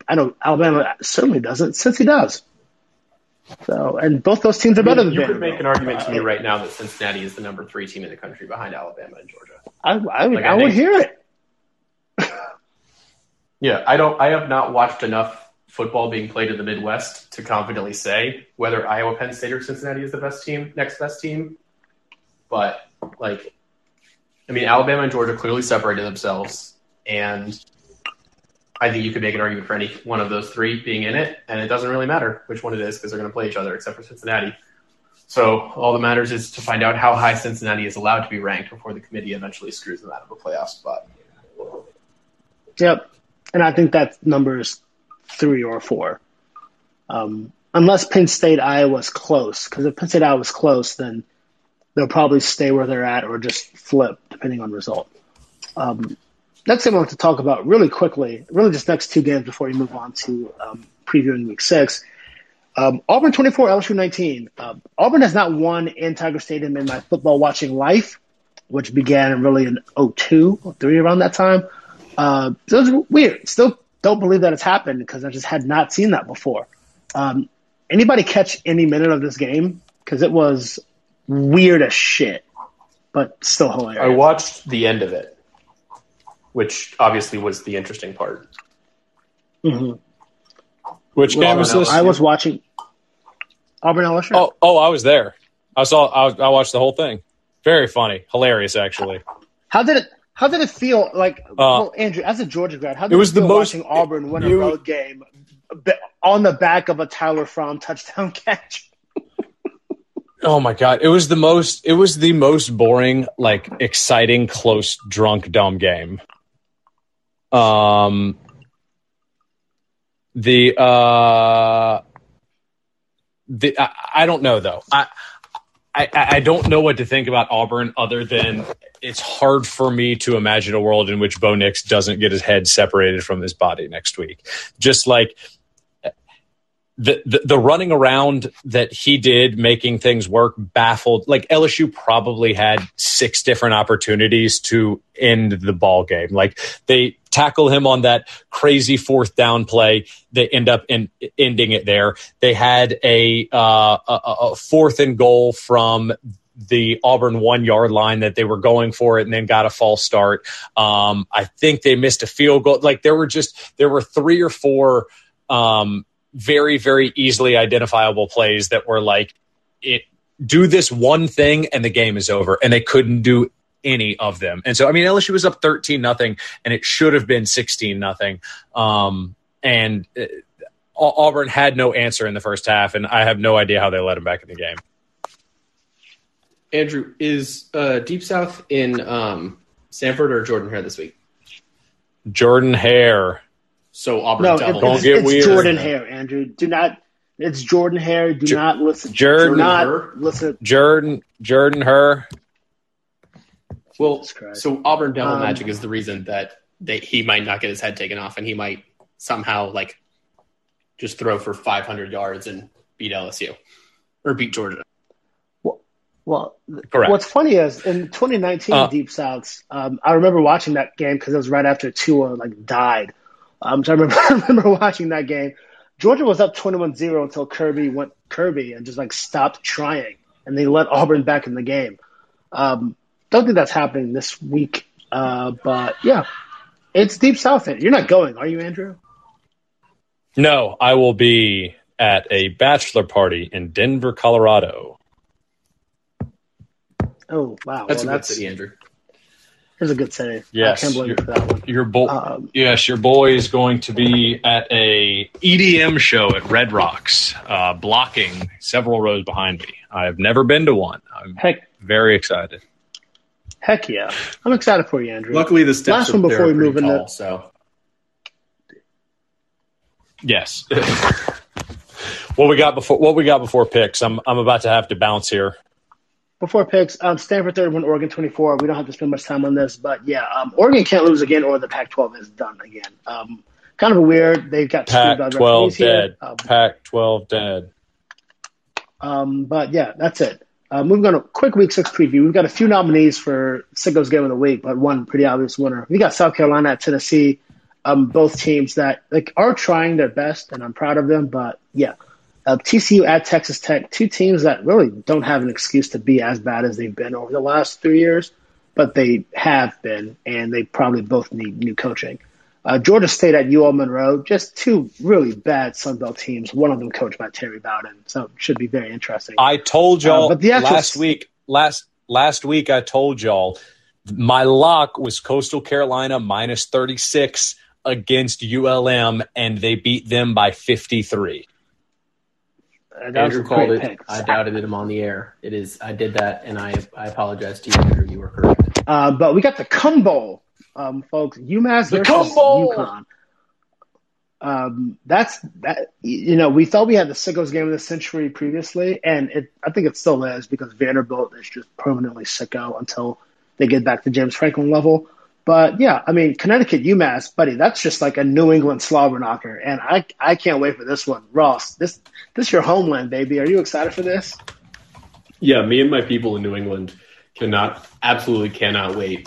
I know Alabama certainly doesn't. Cincy does. So, and both those teams are better than
you could
Vanderbilt.
make an argument to me right now that Cincinnati is the number three team in the country behind Alabama and Georgia.
I, I, would,
Like, I
I would hear it.
Yeah, I don't. I have not watched enough football being played in the Midwest to confidently say whether Iowa, Penn State, or Cincinnati is the best team, next best team. But like, I mean, Alabama and Georgia clearly separated themselves, and I think you could make an argument for any one of those three being in it, and it doesn't really matter which one it is because they're going to play each other, except for Cincinnati. So all that matters is to find out how high Cincinnati is allowed to be ranked before the committee eventually screws them out of a playoff spot.
Yep. And I think that number is three or four. Um, unless Penn State Iowa's close, because if Penn State Iowa's close, then they'll probably stay where they're at or just flip depending on result. Um, next thing I want to talk about really quickly, really just next two games before we move on to um, previewing week six. Um, Auburn 24, LSU 19. Um, Auburn has not won in Tiger Stadium in my football watching life, which began really in 02, 03 around that time. Uh, so it's weird. Still don't believe that it's happened because I just had not seen that before. Um, anybody catch any minute of this game? Because it was weird as shit, but still hilarious.
I watched the end of it, which obviously was the interesting part.
Mhm.
Which
Well,
game was this?
I was watching Auburn LSU.
Oh, oh, I was there. I saw. I, I watched the whole thing. Very funny, hilarious, actually.
How did it? How did it feel? Like, well, Andrew, as a Georgia grad, how did
Uh, it was the
feel
most-
watching Auburn win a road game on the back of a Tyler Fromm touchdown catch?
Oh my god, it was the most. It was the most boring, like exciting, close, drunk, dumb game. Um, the uh, the I, I don't know though. I, I I don't know what to think about Auburn other than it's hard for me to imagine a world in which Bo Nix doesn't get his head separated from his body next week. Just like the, the running around that he did making things work baffled like LSU probably had six different opportunities to end the ball game like they tackle him on that crazy fourth down play they end up in ending it there they had a uh a, a fourth and goal from the Auburn one yard line that they were going for it and then got a false start. Um, I think they missed a field goal. Like there were just, there were three or four, um, very, very easily identifiable plays that were like, it do this one thing and the game is over. And they couldn't do any of them. And so, I mean, LSU was up 13 nothing and it should have been 16 nothing. Um, and uh, Auburn had no answer in the first half. And I have no idea how they let him back in the game.
Andrew, is uh, Deep South in um, Sanford or Jordan Hare this week?
Jordan Hare.
So Auburn
No,
double.
it,
Don't
it's,
get
it's
weird.
Jordan Hare, Andrew. Do not. It's Jordan Hare. Do not listen.
Jordan
do not
Hare?
listen.
Jordan Jordan Her.
Well, so Auburn Devil
Um,
Magic is the reason that they, he might not get his head taken off, and he might somehow like just throw for 500 yards and beat LSU or beat Georgia.
Well,
Correct.
what's funny is in 2019
Uh,
Deep Souths, um, I remember watching that game because it was right after Tua like died. Um, so I remember, I remember watching that game. Georgia was up 21-0 until Kirby went Kirby and just like stopped trying, and they let Auburn back in the game. Um, don't think that's happening this week, uh, but yeah, it's Deep South. You're not going, are you, Andrew?
No, I will be at a bachelor party in Denver, Colorado.
Oh wow,
That's
well,
a good city, Andrew.
Here's a good city.
Yes,
I can't blame you
you're-
for that one.
Your boy,
Um,
yes, your boy is going to be at a EDM show at Red Rocks, uh, blocking several rows behind me. I've never been to one. I'm
Heck,
very excited.
heck yeah, I'm excited for you, Andrew.
Luckily, the steps
Last one before
are
we move
pretty
into
tall, so
Yes. what we got before? What we got before picks? I'm I'm about to have to bounce here.
Before picks, um, Stanford 31, Oregon 24. We don't have to spend much time on this, but yeah, um, Oregon can't lose again, or the Pac-12 is done again. Um, kind of a weird. They've got
Pac 12 dead.
Um,
Pac 12 dead.
Um, but yeah, that's it. Uh, moving on to quick week six preview. We've got a few nominees for Sicko's game of the week, but one pretty obvious winner. We got South Carolina at Tennessee. Um, both teams that like are trying their best, and I'm proud of them. But yeah, uh, TCU at Texas Tech, two teams that really don't have an excuse to be as bad as they've been over the last three years, but they have been, and they probably both need new coaching. Uh, Georgia State at UL Monroe, just two really bad Sun Belt teams. One of them coached by Terry Bowden, so it should be very interesting.
I told y'all
Uh, but the actual-
last week. Last last week, I told y'all my lock was Coastal Carolina minus 36 against ULM, and they beat them by 53.
Uh, that was
Andrew
a
called
great
it.
pick.
I doubted him on the air. It is. I did that, and I I apologize to you, Andrew. You were correct.
Uh, but we got the Cum Bowl, um, folks. UMass
The
versus
Cum Bowl!
UConn. Um, that's that. You know, we thought we had the sickos game of the century previously, and it, I think it still is because Vanderbilt is just permanently sicko until they get back to James Franklin level. But yeah, I mean, Connecticut UMass, buddy, that's just like a New England slobber knocker, and I I can't wait for this one. Ross, this this is your homeland, baby. Are you excited for this?
Yeah, me and my people in New England cannot, absolutely cannot wait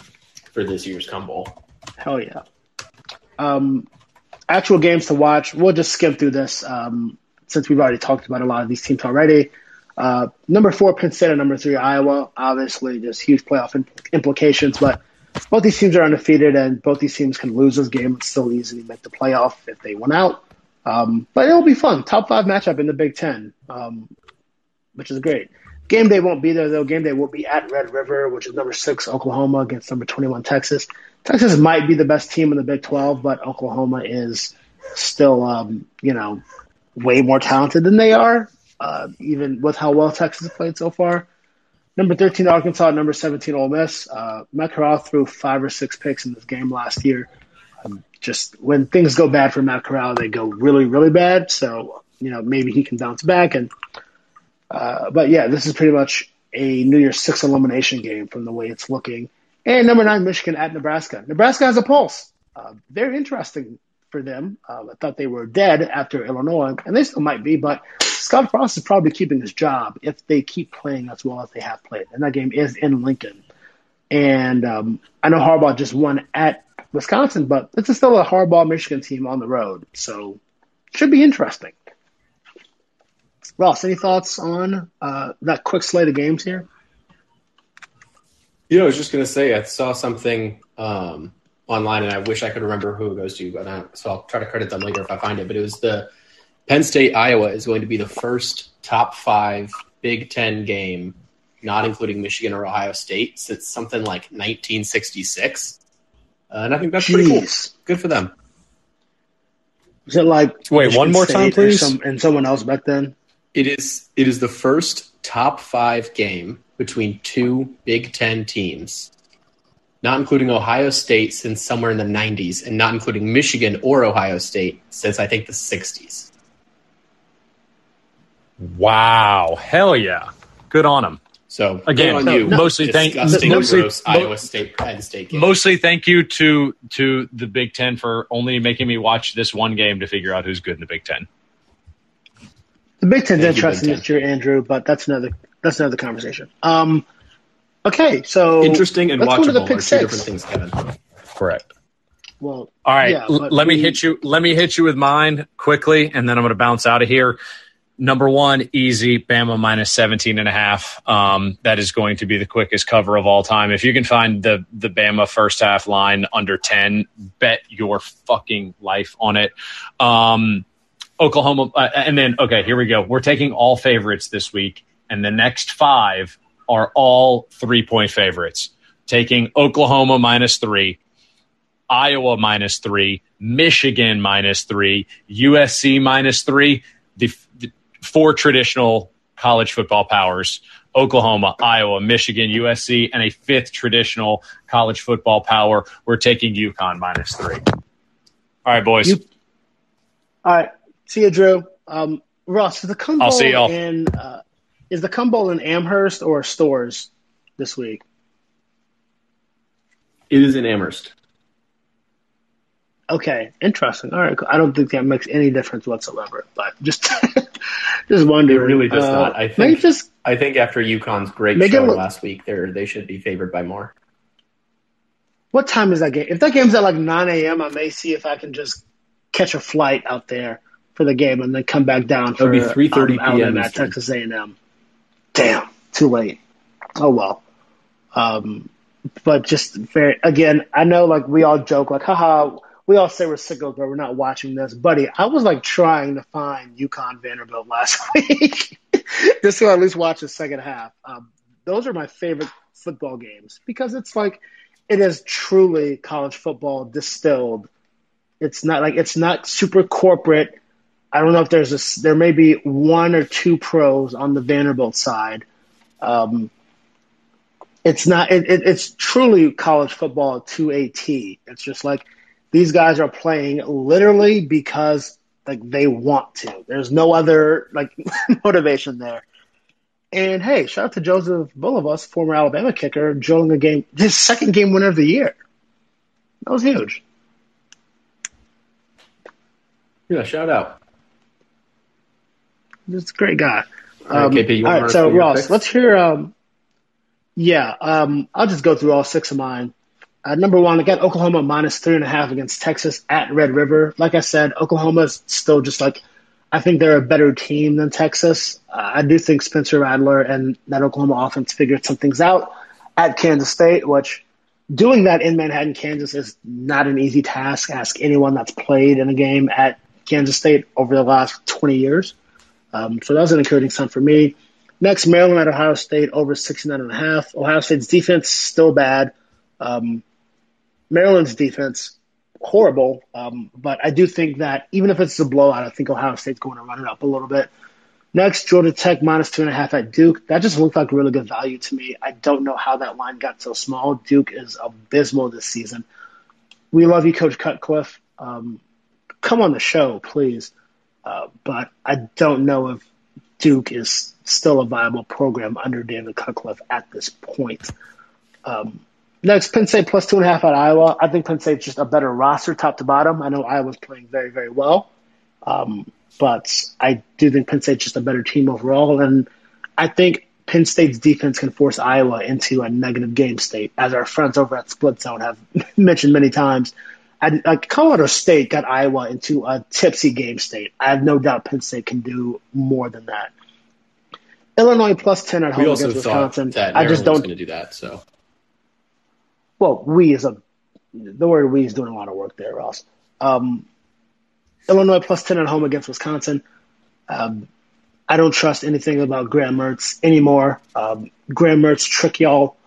for this year's Cum Bowl.
Hell yeah. Um, actual games to watch. We'll just skim through this um, since we've already talked about a lot of these teams already. Uh, number four, Penn State, and number three, Iowa. Obviously, just huge playoff im- implications, but both these teams are undefeated, and both these teams can lose this game and still easily make the playoff if they win out. Um, but it'll be fun. Top five matchup in the Big Ten, um, which is great. Game day won't be there though. Game day will be at Red River, which is number six Oklahoma against number twenty-one Texas. Texas might be the best team in the Big Twelve, but Oklahoma is still, um, you know, way more talented than they are, uh, even with how well Texas has played so far. Number thirteen Arkansas, number seventeen Ole Miss. Uh, Matt Corral threw five or six picks in this game last year. Um, just when things go bad for Matt Corral, they go really, really bad. So you know maybe he can bounce back and uh, but yeah, this is pretty much a New Year's Six elimination game from the way it's looking. And number nine, Michigan at Nebraska. Nebraska has a pulse. Uh, very interesting for them. Uh, I thought they were dead after Illinois, and they still might be, but Scott Frost is probably keeping his job if they keep playing as well as they have played. And that game is in Lincoln. And um, I know Harbaugh just won at Wisconsin, but it's still a Harbaugh Michigan team on the road. So should be interesting. Ross, any thoughts on uh, that quick slate of games here?
You know, I was just going to say, I saw something um, online, and I wish I could remember who it goes to, but I, so I'll try to credit them later if I find it. But it was the Penn State Iowa is going to be the first top five Big Ten game, not including Michigan or Ohio State, since something like 1966. Uh, and I think that's pretty cool. Good for them.
Is it like
Wait,
Michigan
one more time,
State or
please?
Some, and someone else back then.
It is it is the first top five game between two Big Ten teams, not including Ohio State since somewhere in the '90s, and not including Michigan or Ohio State since I think the '60s.
Wow. Hell yeah. Good on them.
So
Again,
good on you.
mostly thank- mostly-
gross
mo-
Iowa State Penn State game.
Mostly thank you to to the Big Ten for only making me watch this one game to figure out who's good in the Big Ten.
The Big Ten's
Thank you,
interesting
Big
this year, Andrew, but that's another that's another conversation. Um, okay, so
Interesting and
let's go to
watchable
the
are
pick
two
six.
different things, Kevin.
Correct.
Well,
All right,
yeah,
l-
but
let me hit you. Let me hit you with mine quickly, and then I'm going to bounce out of here. Number one, easy, Bama minus 17 and a half. Um, that is going to be the quickest cover of all time. If you can find the the Bama first half line under 10, bet your fucking life on it. Um, Oklahoma, uh, and then okay, here we go. We're taking all favorites this week, and the next five are all three point favorites. Taking Oklahoma minus three, Iowa minus three, Michigan minus three, USC minus three, the, four traditional college football powers Oklahoma, Iowa, Michigan, USC, and a fifth traditional college football power. We're taking UConn minus three. All right, boys.
You- All right, see you, Drew. Um, Ross, is the Cum
I'll
Bowl
see y'all.
in uh, is the Cum Bowl in Amherst or Storrs this week?
It is in Amherst.
Okay, interesting. All right, cool. I don't think that makes any difference whatsoever, but just just wondering.
It really does
Uh,
not. I think
just
I think after UConn's great show
look-
last week, they they should be favored by more.
what time is that game? If that game's at like 9 a.m., I may see if I can just catch a flight out there for the game and then come back down
It'll be 3:30
um, Alabama
p.m.
at Texas A&M. Damn, too late. Oh well. Um, but just very again, I know like we all joke like, haha. We all say we're sickos, but we're not watching this, buddy. I was like trying to find UConn Vanderbilt last week, just to at least watch the second half. Um, those are my favorite football games because it's like it is truly college football distilled. It's not like it's not super corporate. I don't know if there's a there may be one or two pros on the Vanderbilt side. Um, it's not. It, it, it's truly college football to a T. It's just like these guys are playing literally because like they want to. There's no other like motivation there. And hey, shout out to Joseph Bulovas, former Alabama kicker, drilling a game, his second game winner of the year. That was huge.
Yeah, shout out.
He's a great guy.
All right,
Um,
KP,
all right, so
run through your
Ross,
picks?
let's hear. Um, yeah, um, I'll just go through all six of mine. Uh, number one, I got Oklahoma minus three and a half against Texas at Red River. Like I said, Oklahoma's still just like I think they're a better team than Texas. Uh, I do think Spencer Rattler and that Oklahoma offense figured some things out at Kansas State, which doing that in Manhattan, Kansas is not an easy task. Ask anyone that's played in a game at Kansas State over the last 20 years. Um, so that was an encouraging sign for me. Next, Maryland at Ohio State over 69 and a half. Ohio State's defense still bad. Um, Maryland's defense horrible. Um, but I do think that even if it's a blowout, I think Ohio State's going to run it up a little bit. Next, Georgia Tech minus two and a half at Duke. That just looked like really good value to me. I don't know how that line got so small. Duke is abysmal this season. We love you, Coach Cutcliffe. Um, come on the show, please. Uh, but I don't know if Duke is still a viable program under David Cutcliffe at this point. Um, next, Penn State plus two and a half at Iowa. I think Penn State's just a better roster, top to bottom. I know Iowa's playing very, very well, um, but I do think Penn State's just a better team overall, and I think Penn State's defense can force Iowa into a negative game state, as our friends over at Split Zone have mentioned many times. I, like Colorado State got Iowa into a tipsy game state. I have no doubt Penn State can do more than that. Illinois plus ten at home against Wisconsin. I just don't.
going to do that. So
Well, we is a the word we is doing a lot of work there, Ross. Um, Illinois plus ten at home against Wisconsin. Um, I don't trust anything about Graham Mertz anymore. Um, Graham Mertz trick y'all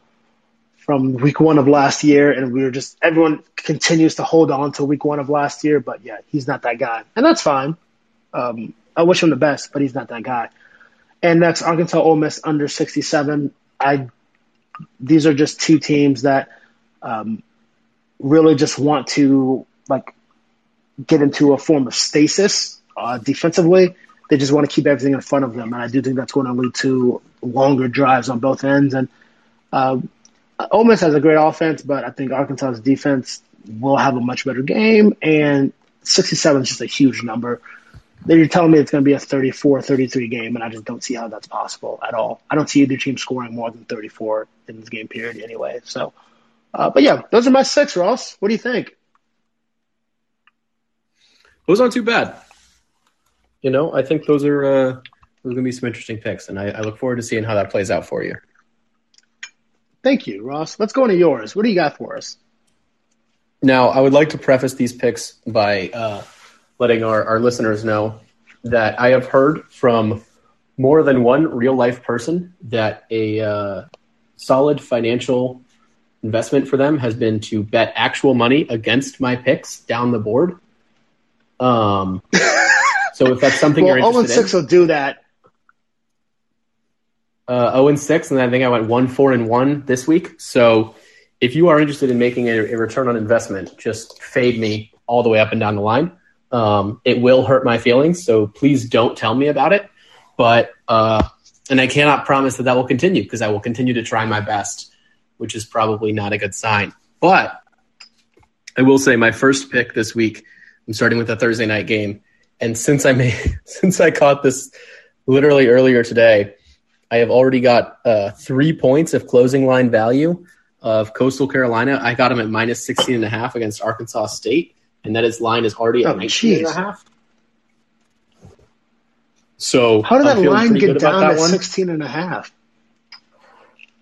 from week one of last year, and we were just everyone continues to hold on to week one of last year, but yeah, he's not that guy, and that's fine. Um, I wish him the best, but he's not that guy. And next, Arkansas Ole Miss under sixty seven. I these are just two teams that um, really just want to like get into a form of stasis uh, defensively. they just want to keep everything in front of them, and I do think that's going to lead to longer drives on both ends. And uh, Ole Miss has a great offense, but I think Arkansas's defense will have a much better game, and 67 is just a huge number. Then you're telling me it's going to be a 34 33 game, and I just don't see how that's possible at all. I don't see either team scoring more than 34 in this game period anyway. So, uh, but yeah, those are my six, Ross. What do you think?
Those aren't too bad. You know, I think those are uh, those are going to be some interesting picks, and I, I look forward to seeing how that plays out for you.
Thank you, Ross. Let's go into yours. What do you got for us?
Now, I would like to preface these picks by uh, letting our, our listeners know that I have heard from more than one real life person that a uh, solid financial investment for them has been to bet actual money against my picks down the board. Um, so if that's something
well,
you're interested
0 6 will do that.
Uh, 0 and 6, and I think I went 1 4 and 1 this week. So if you are interested in making a, a return on investment, just fade me all the way up and down the line. Um, it will hurt my feelings, so please don't tell me about it. But uh, and I cannot promise that that will continue because I will continue to try my best, which is probably not a good sign. But I will say my first pick this week. I'm starting with a Thursday night game, and since I made since I caught this literally earlier today, I have already got uh, three points of closing line value of Coastal Carolina. I got them at minus 16 and a half against Arkansas State and that his line is already at oh, 19 and a half. So
how did that line get down to 16 and a half?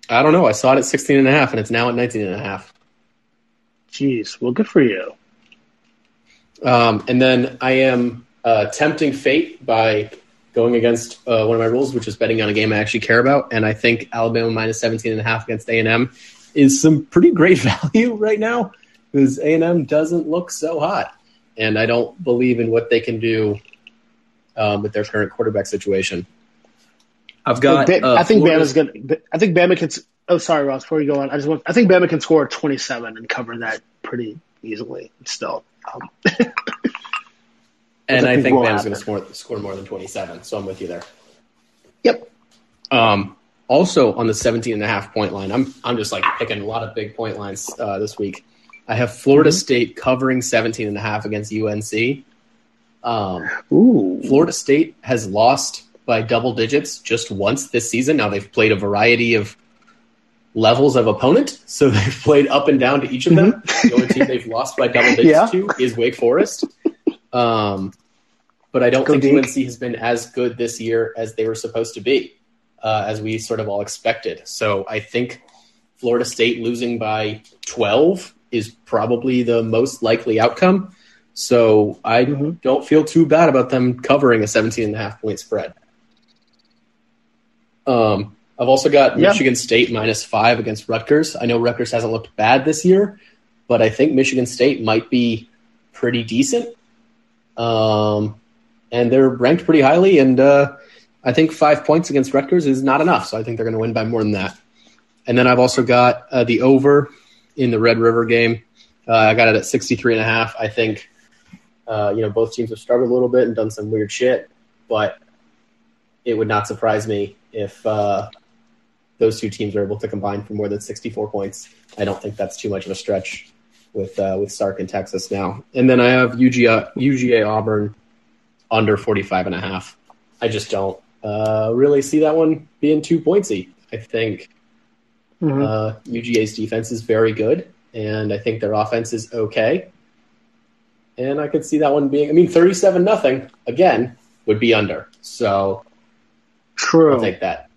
I don't know. I saw it at 16 and a half and it's now at 19 and a half.
Jeez. Well, good for you.
Um, and then I am uh, tempting fate by going against uh, one of my rules, which is betting on a game I actually care about. And I think Alabama minus 17 and a half against A&M is some pretty great value right now because A&M doesn't look so hot, and I don't believe in what they can do um, with their current quarterback situation. I've got.
Uh, I think Bama's good. I think Bama can. Oh, sorry, Ross. Before you go on, I just want. I think Bama can score 27 and cover that pretty easily. Still. Um,
and I think, Bama's going to score score more than 27. So I'm with you there.
Yep.
Um, also on the 17 and a half point line, I'm I'm just like picking a lot of big point lines uh, this week. I have Florida mm-hmm. State covering 17 and a half against UNC. Um,
Ooh.
Florida State has lost by double digits just once this season. Now they've played a variety of levels of opponent, so they've played up and down to each of them. Mm-hmm. the only team they've lost by double digits yeah. to is Wake Forest. Um, but I don't Go think deep. UNC has been as good this year as they were supposed to be, uh, as we sort of all expected. So I think Florida State losing by 12 is probably the most likely outcome. So I mm-hmm. don't feel too bad about them covering a 17 and a half point spread. Um, I've also got yep. Michigan State minus five against Rutgers. I know Rutgers hasn't looked bad this year, but I think Michigan State might be pretty decent. Um, and they're ranked pretty highly, and uh, I think five points against Rutgers is not enough. So I think they're going to win by more than that. And then I've also got uh, the over in the Red River game. Uh, I got it at 63 and a half. I think, uh, you know, both teams have struggled a little bit and done some weird shit, but it would not surprise me if uh, those two teams are able to combine for more than 64 points. I don't think that's too much of a stretch with uh, with Sark in Texas now. And then I have UGA, UGA Auburn under 45 and a half. I just don't uh, really see that one being too pointsy. I think Mm-hmm. Uh, UGA's defense is very good, and I think their offense is okay. And I could see that one being, I mean, 37 nothing again would be under. So
true.
I'll take that.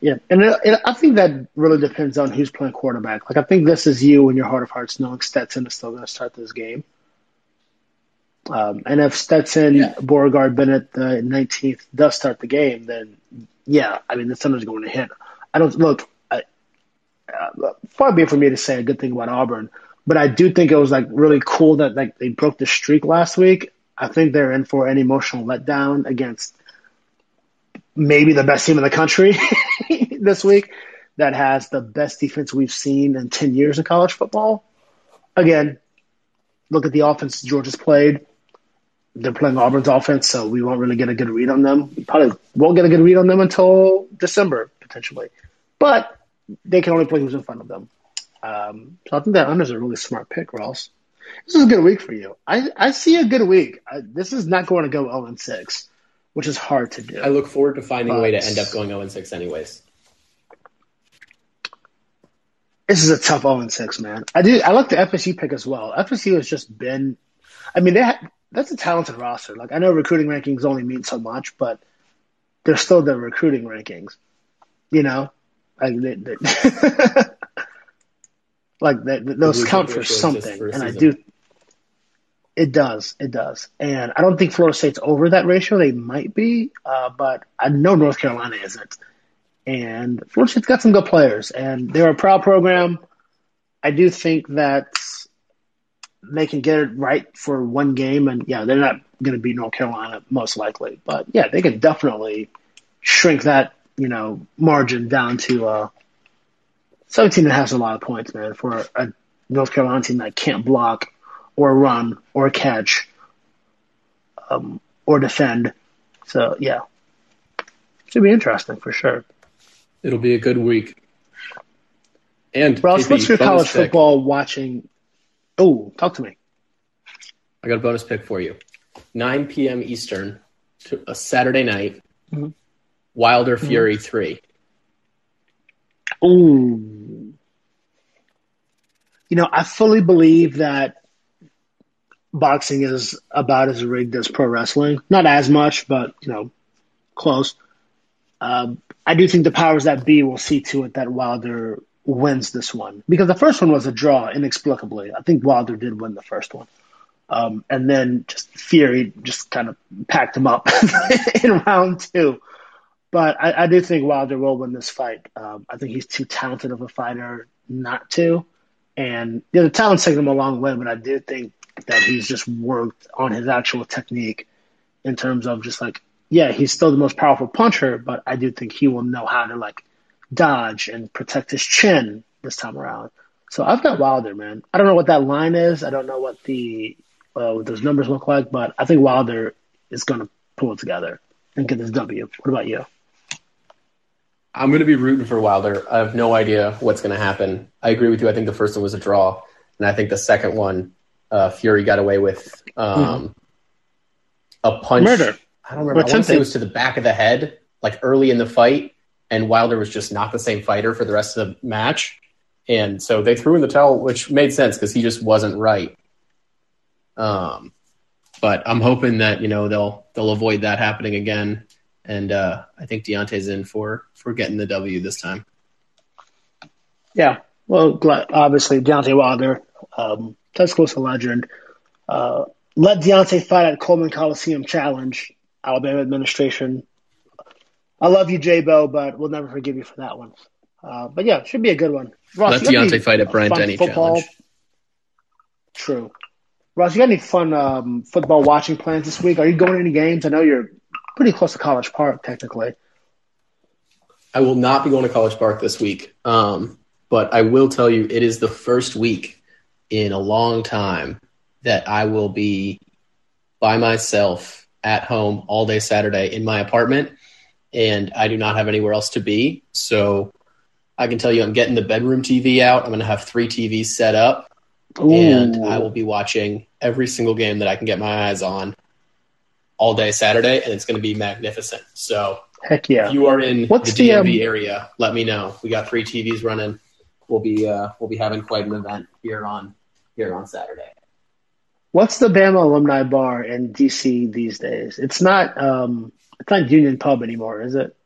Yeah, and it, it, I think that really depends on who's playing quarterback. Like, I think this is you in your heart of hearts knowing Stetson is still going to start this game. Um, and if Stetson, yeah. Beauregard, Bennett, the 19th, does start the game, then yeah, I mean, the Thunder's going to hit. I don't look uh, far be it for me to say a good thing about Auburn, but I do think it was like really cool that like they broke the streak last week. I think they're in for an emotional letdown against maybe the best team in the country this week that has the best defense we've seen in 10 years in college football. Again, look at the offense Georgia's played. they're playing Auburn's offense, so we won't really get a good read on them. We probably won't get a good read on them until December potentially, but they can only play who's in front of them. Um, so I think that under is a really smart pick, Ross. This is a good week for you. I, I see a good week. I, this is not going to go 0 and 6, which is hard to do.
I look forward to finding but, a way to end up going 0 and 6 anyways.
This is a tough 0 and 6, man. I do. I like the FSU pick as well. FSU has just been. I mean, they ha- that's a talented roster. Like I know recruiting rankings only mean so much, but they're still the recruiting rankings. You know, like they, they like they, those count for something, and I do. It does, it does, and I don't think Florida State's over that ratio. They might be, uh, but I know North Carolina isn't. And Florida State's got some good players, and they're a proud program. I do think that they can get it right for one game, and yeah, they're not going to beat North Carolina most likely, but yeah, they can definitely shrink that you know margin down to uh, 17 and a half is a lot of points, man, for a North Carolina team that can't block or run or catch um, or defend. So yeah, It should be interesting for sure.
It'll be a good week. And
Ross, what's your college pick. football watching? Oh, talk to me.
I got a bonus pick for you. 9 p.m. Eastern, to a Saturday night. Mm-hmm. Wilder mm-hmm. Fury three.
Ooh. You know, I fully believe that boxing is about as rigged as pro wrestling. Not as much, but you know, close. Um, I do think the powers that be will see to it that Wilder wins this one because the first one was a draw inexplicably. I think Wilder did win the first one. Um, and then just Fury just kind of packed him up in round two. But I, I, do think Wilder will win this fight. Um, I think he's too talented of a fighter not to. And you know, the talent's taken him a long way, but I do think that he's just worked on his actual technique in terms of just like, yeah, he's still the most powerful puncher, but I do think he will know how to like dodge and protect his chin this time around. So I've got Wilder, man. I don't know what that line is. I don't know what the uh, what those numbers look like, but I think Wilder is going to pull it together and get this W. What about you?
I'm going to be rooting for Wilder. I have no idea what's going to happen. I agree with you. I think the first one was a draw, and I think the second one, uh, Fury got away with um, mm-hmm. a punch.
Murder.
I don't remember. I want to say it was to the back of the head, like early in the fight, and Wilder was just not the same fighter for the rest of the match, and so they threw in the towel, which made sense because he just wasn't right. Um, but I'm hoping that you know they'll they'll avoid that happening again and uh, I think Deontay's in for for getting the W this time.
Yeah, well, obviously Deontay Wilder, um, Tuscaloosa legend. Uh, let Deontay fight at Coleman Coliseum Challenge, Alabama administration. I love you, J-Bo, but we'll never forgive you for that one. Uh, but yeah, should be a good one.
Ross, let Deontay fight at Bryant Denny football. Challenge.
True. Ross, you got any fun um, football watching plans this week? Are you going to any games? I know you're pretty close to College Park, technically.
I will not be going to College Park this week, um, but I will tell you it is the first week in a long time that I will be by myself at home all day Saturday in my apartment, and I do not have anywhere else to be. So I can tell you I'm getting the bedroom TV out. I'm going to have three TVs set up, Ooh. and I will be watching every single game that I can get my eyes on all day Saturday, and it's going to be magnificent. So,
heck yeah!
If you are in What's the DMV the, um, area, let me know. We got three TVs running. We'll be uh, we'll be having quite an event here on here on Saturday.
What's the Bama alumni bar in DC these days? It's not um, it's not Union Pub anymore, is it?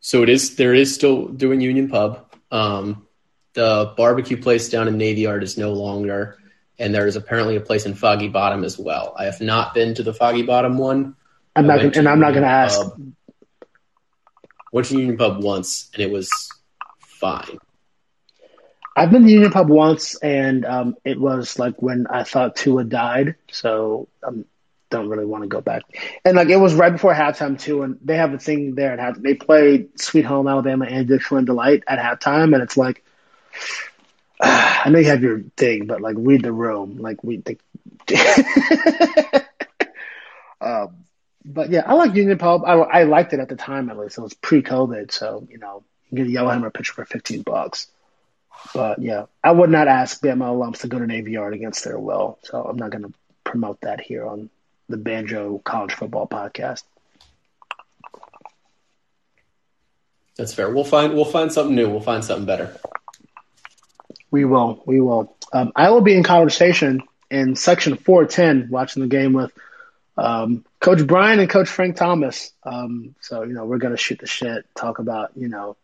So it is. There is still doing Union Pub. Um, the barbecue place down in Navy Yard is no longer and there is apparently a place in Foggy Bottom as well. I have not been to the Foggy Bottom one.
I'm not, gonna, and I'm not going to ask.
Went to Union Pub once, and it was fine.
I've been to Union Pub once, and um, it was like when I thought Tua died, so I um, don't really want to go back. And like it was right before halftime too, and they have a thing there at halftime. They play Sweet Home Alabama and Dixieland Delight at halftime, and it's like I know you have your thing, but like read the room. Like we the Um, but yeah, I like Union Pub. I, I liked it at the time at least. It was pre-COVID, so you know you get a Yellowhammer pitcher for fifteen bucks. But yeah, I would not ask BML alums to go to Navy Yard against their will, so I'm not going to promote that here on the Banjo College Football Podcast.
That's fair. We'll find we'll find something new. We'll find something better.
We will. We will. Um, I will be in College Station in section 410 watching the game with um, Coach Bryant and Coach Frank Thomas. Um, so, you know, we're going to shoot the shit, talk about, you know,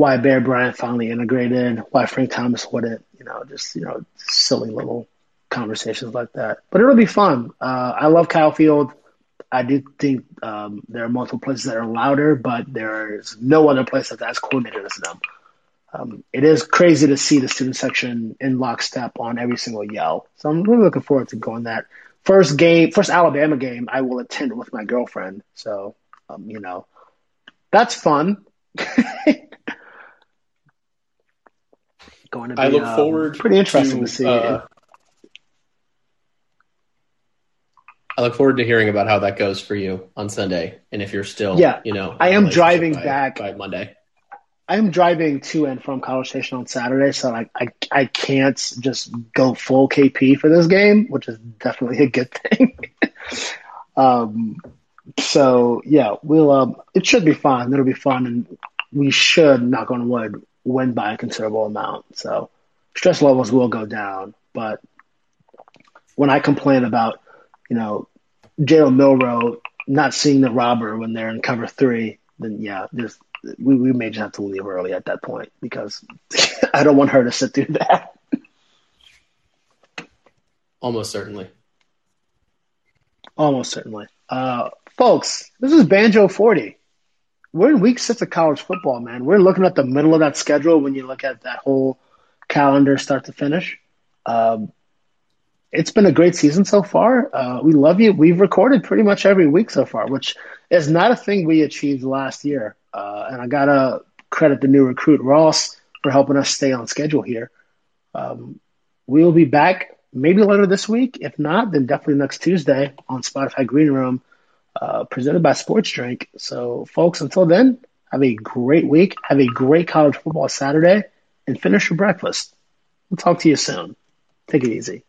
why Bear Bryant finally integrated, why Frank Thomas wouldn't, you know, just, you know, silly little conversations like that. But it'll be fun. Uh, I love Kyle Field. I do think um, there are multiple places that are louder, but there's no other place that's as coordinated as them. Um, it is crazy to see the student section in lockstep on every single yell. So I'm really looking forward to going that first game, first Alabama game. I will attend with my girlfriend. So, um, you know, that's fun.
going to be, I look um, forward.
Pretty interesting to, to see. Uh,
I look forward to hearing about how that goes for you on Sunday, and if you're still,
yeah,
you know,
I am driving
by,
back
by Monday.
I am driving to and from College Station on Saturday, so I, I I can't just go full KP for this game, which is definitely a good thing. um, so yeah, we'll um, it should be fun. It'll be fun, and we should, knock on wood, win by a considerable amount. So stress levels will go down, but when I complain about, you know, Jalen Milroe not seeing the robber when they're in cover three, then yeah, just we, we may just have to leave early at that point because I don't want her to sit through that.
Almost certainly.
Almost certainly. Uh, folks, this is Banjo 40. We're in week six of college football, man. We're looking at the middle of that schedule when you look at that whole calendar start to finish. Um, it's been a great season so far. Uh, we love you. We've recorded pretty much every week so far, which is not a thing we achieved last year. Uh, and I gotta credit the new recruit Ross for helping us stay on schedule here. Um, we will be back maybe later this week. If not, then definitely next Tuesday on Spotify Green Room, uh, presented by Sports Drink. So, folks, until then, have a great week. Have a great college football Saturday, and finish your breakfast. We'll talk to you soon. Take it easy.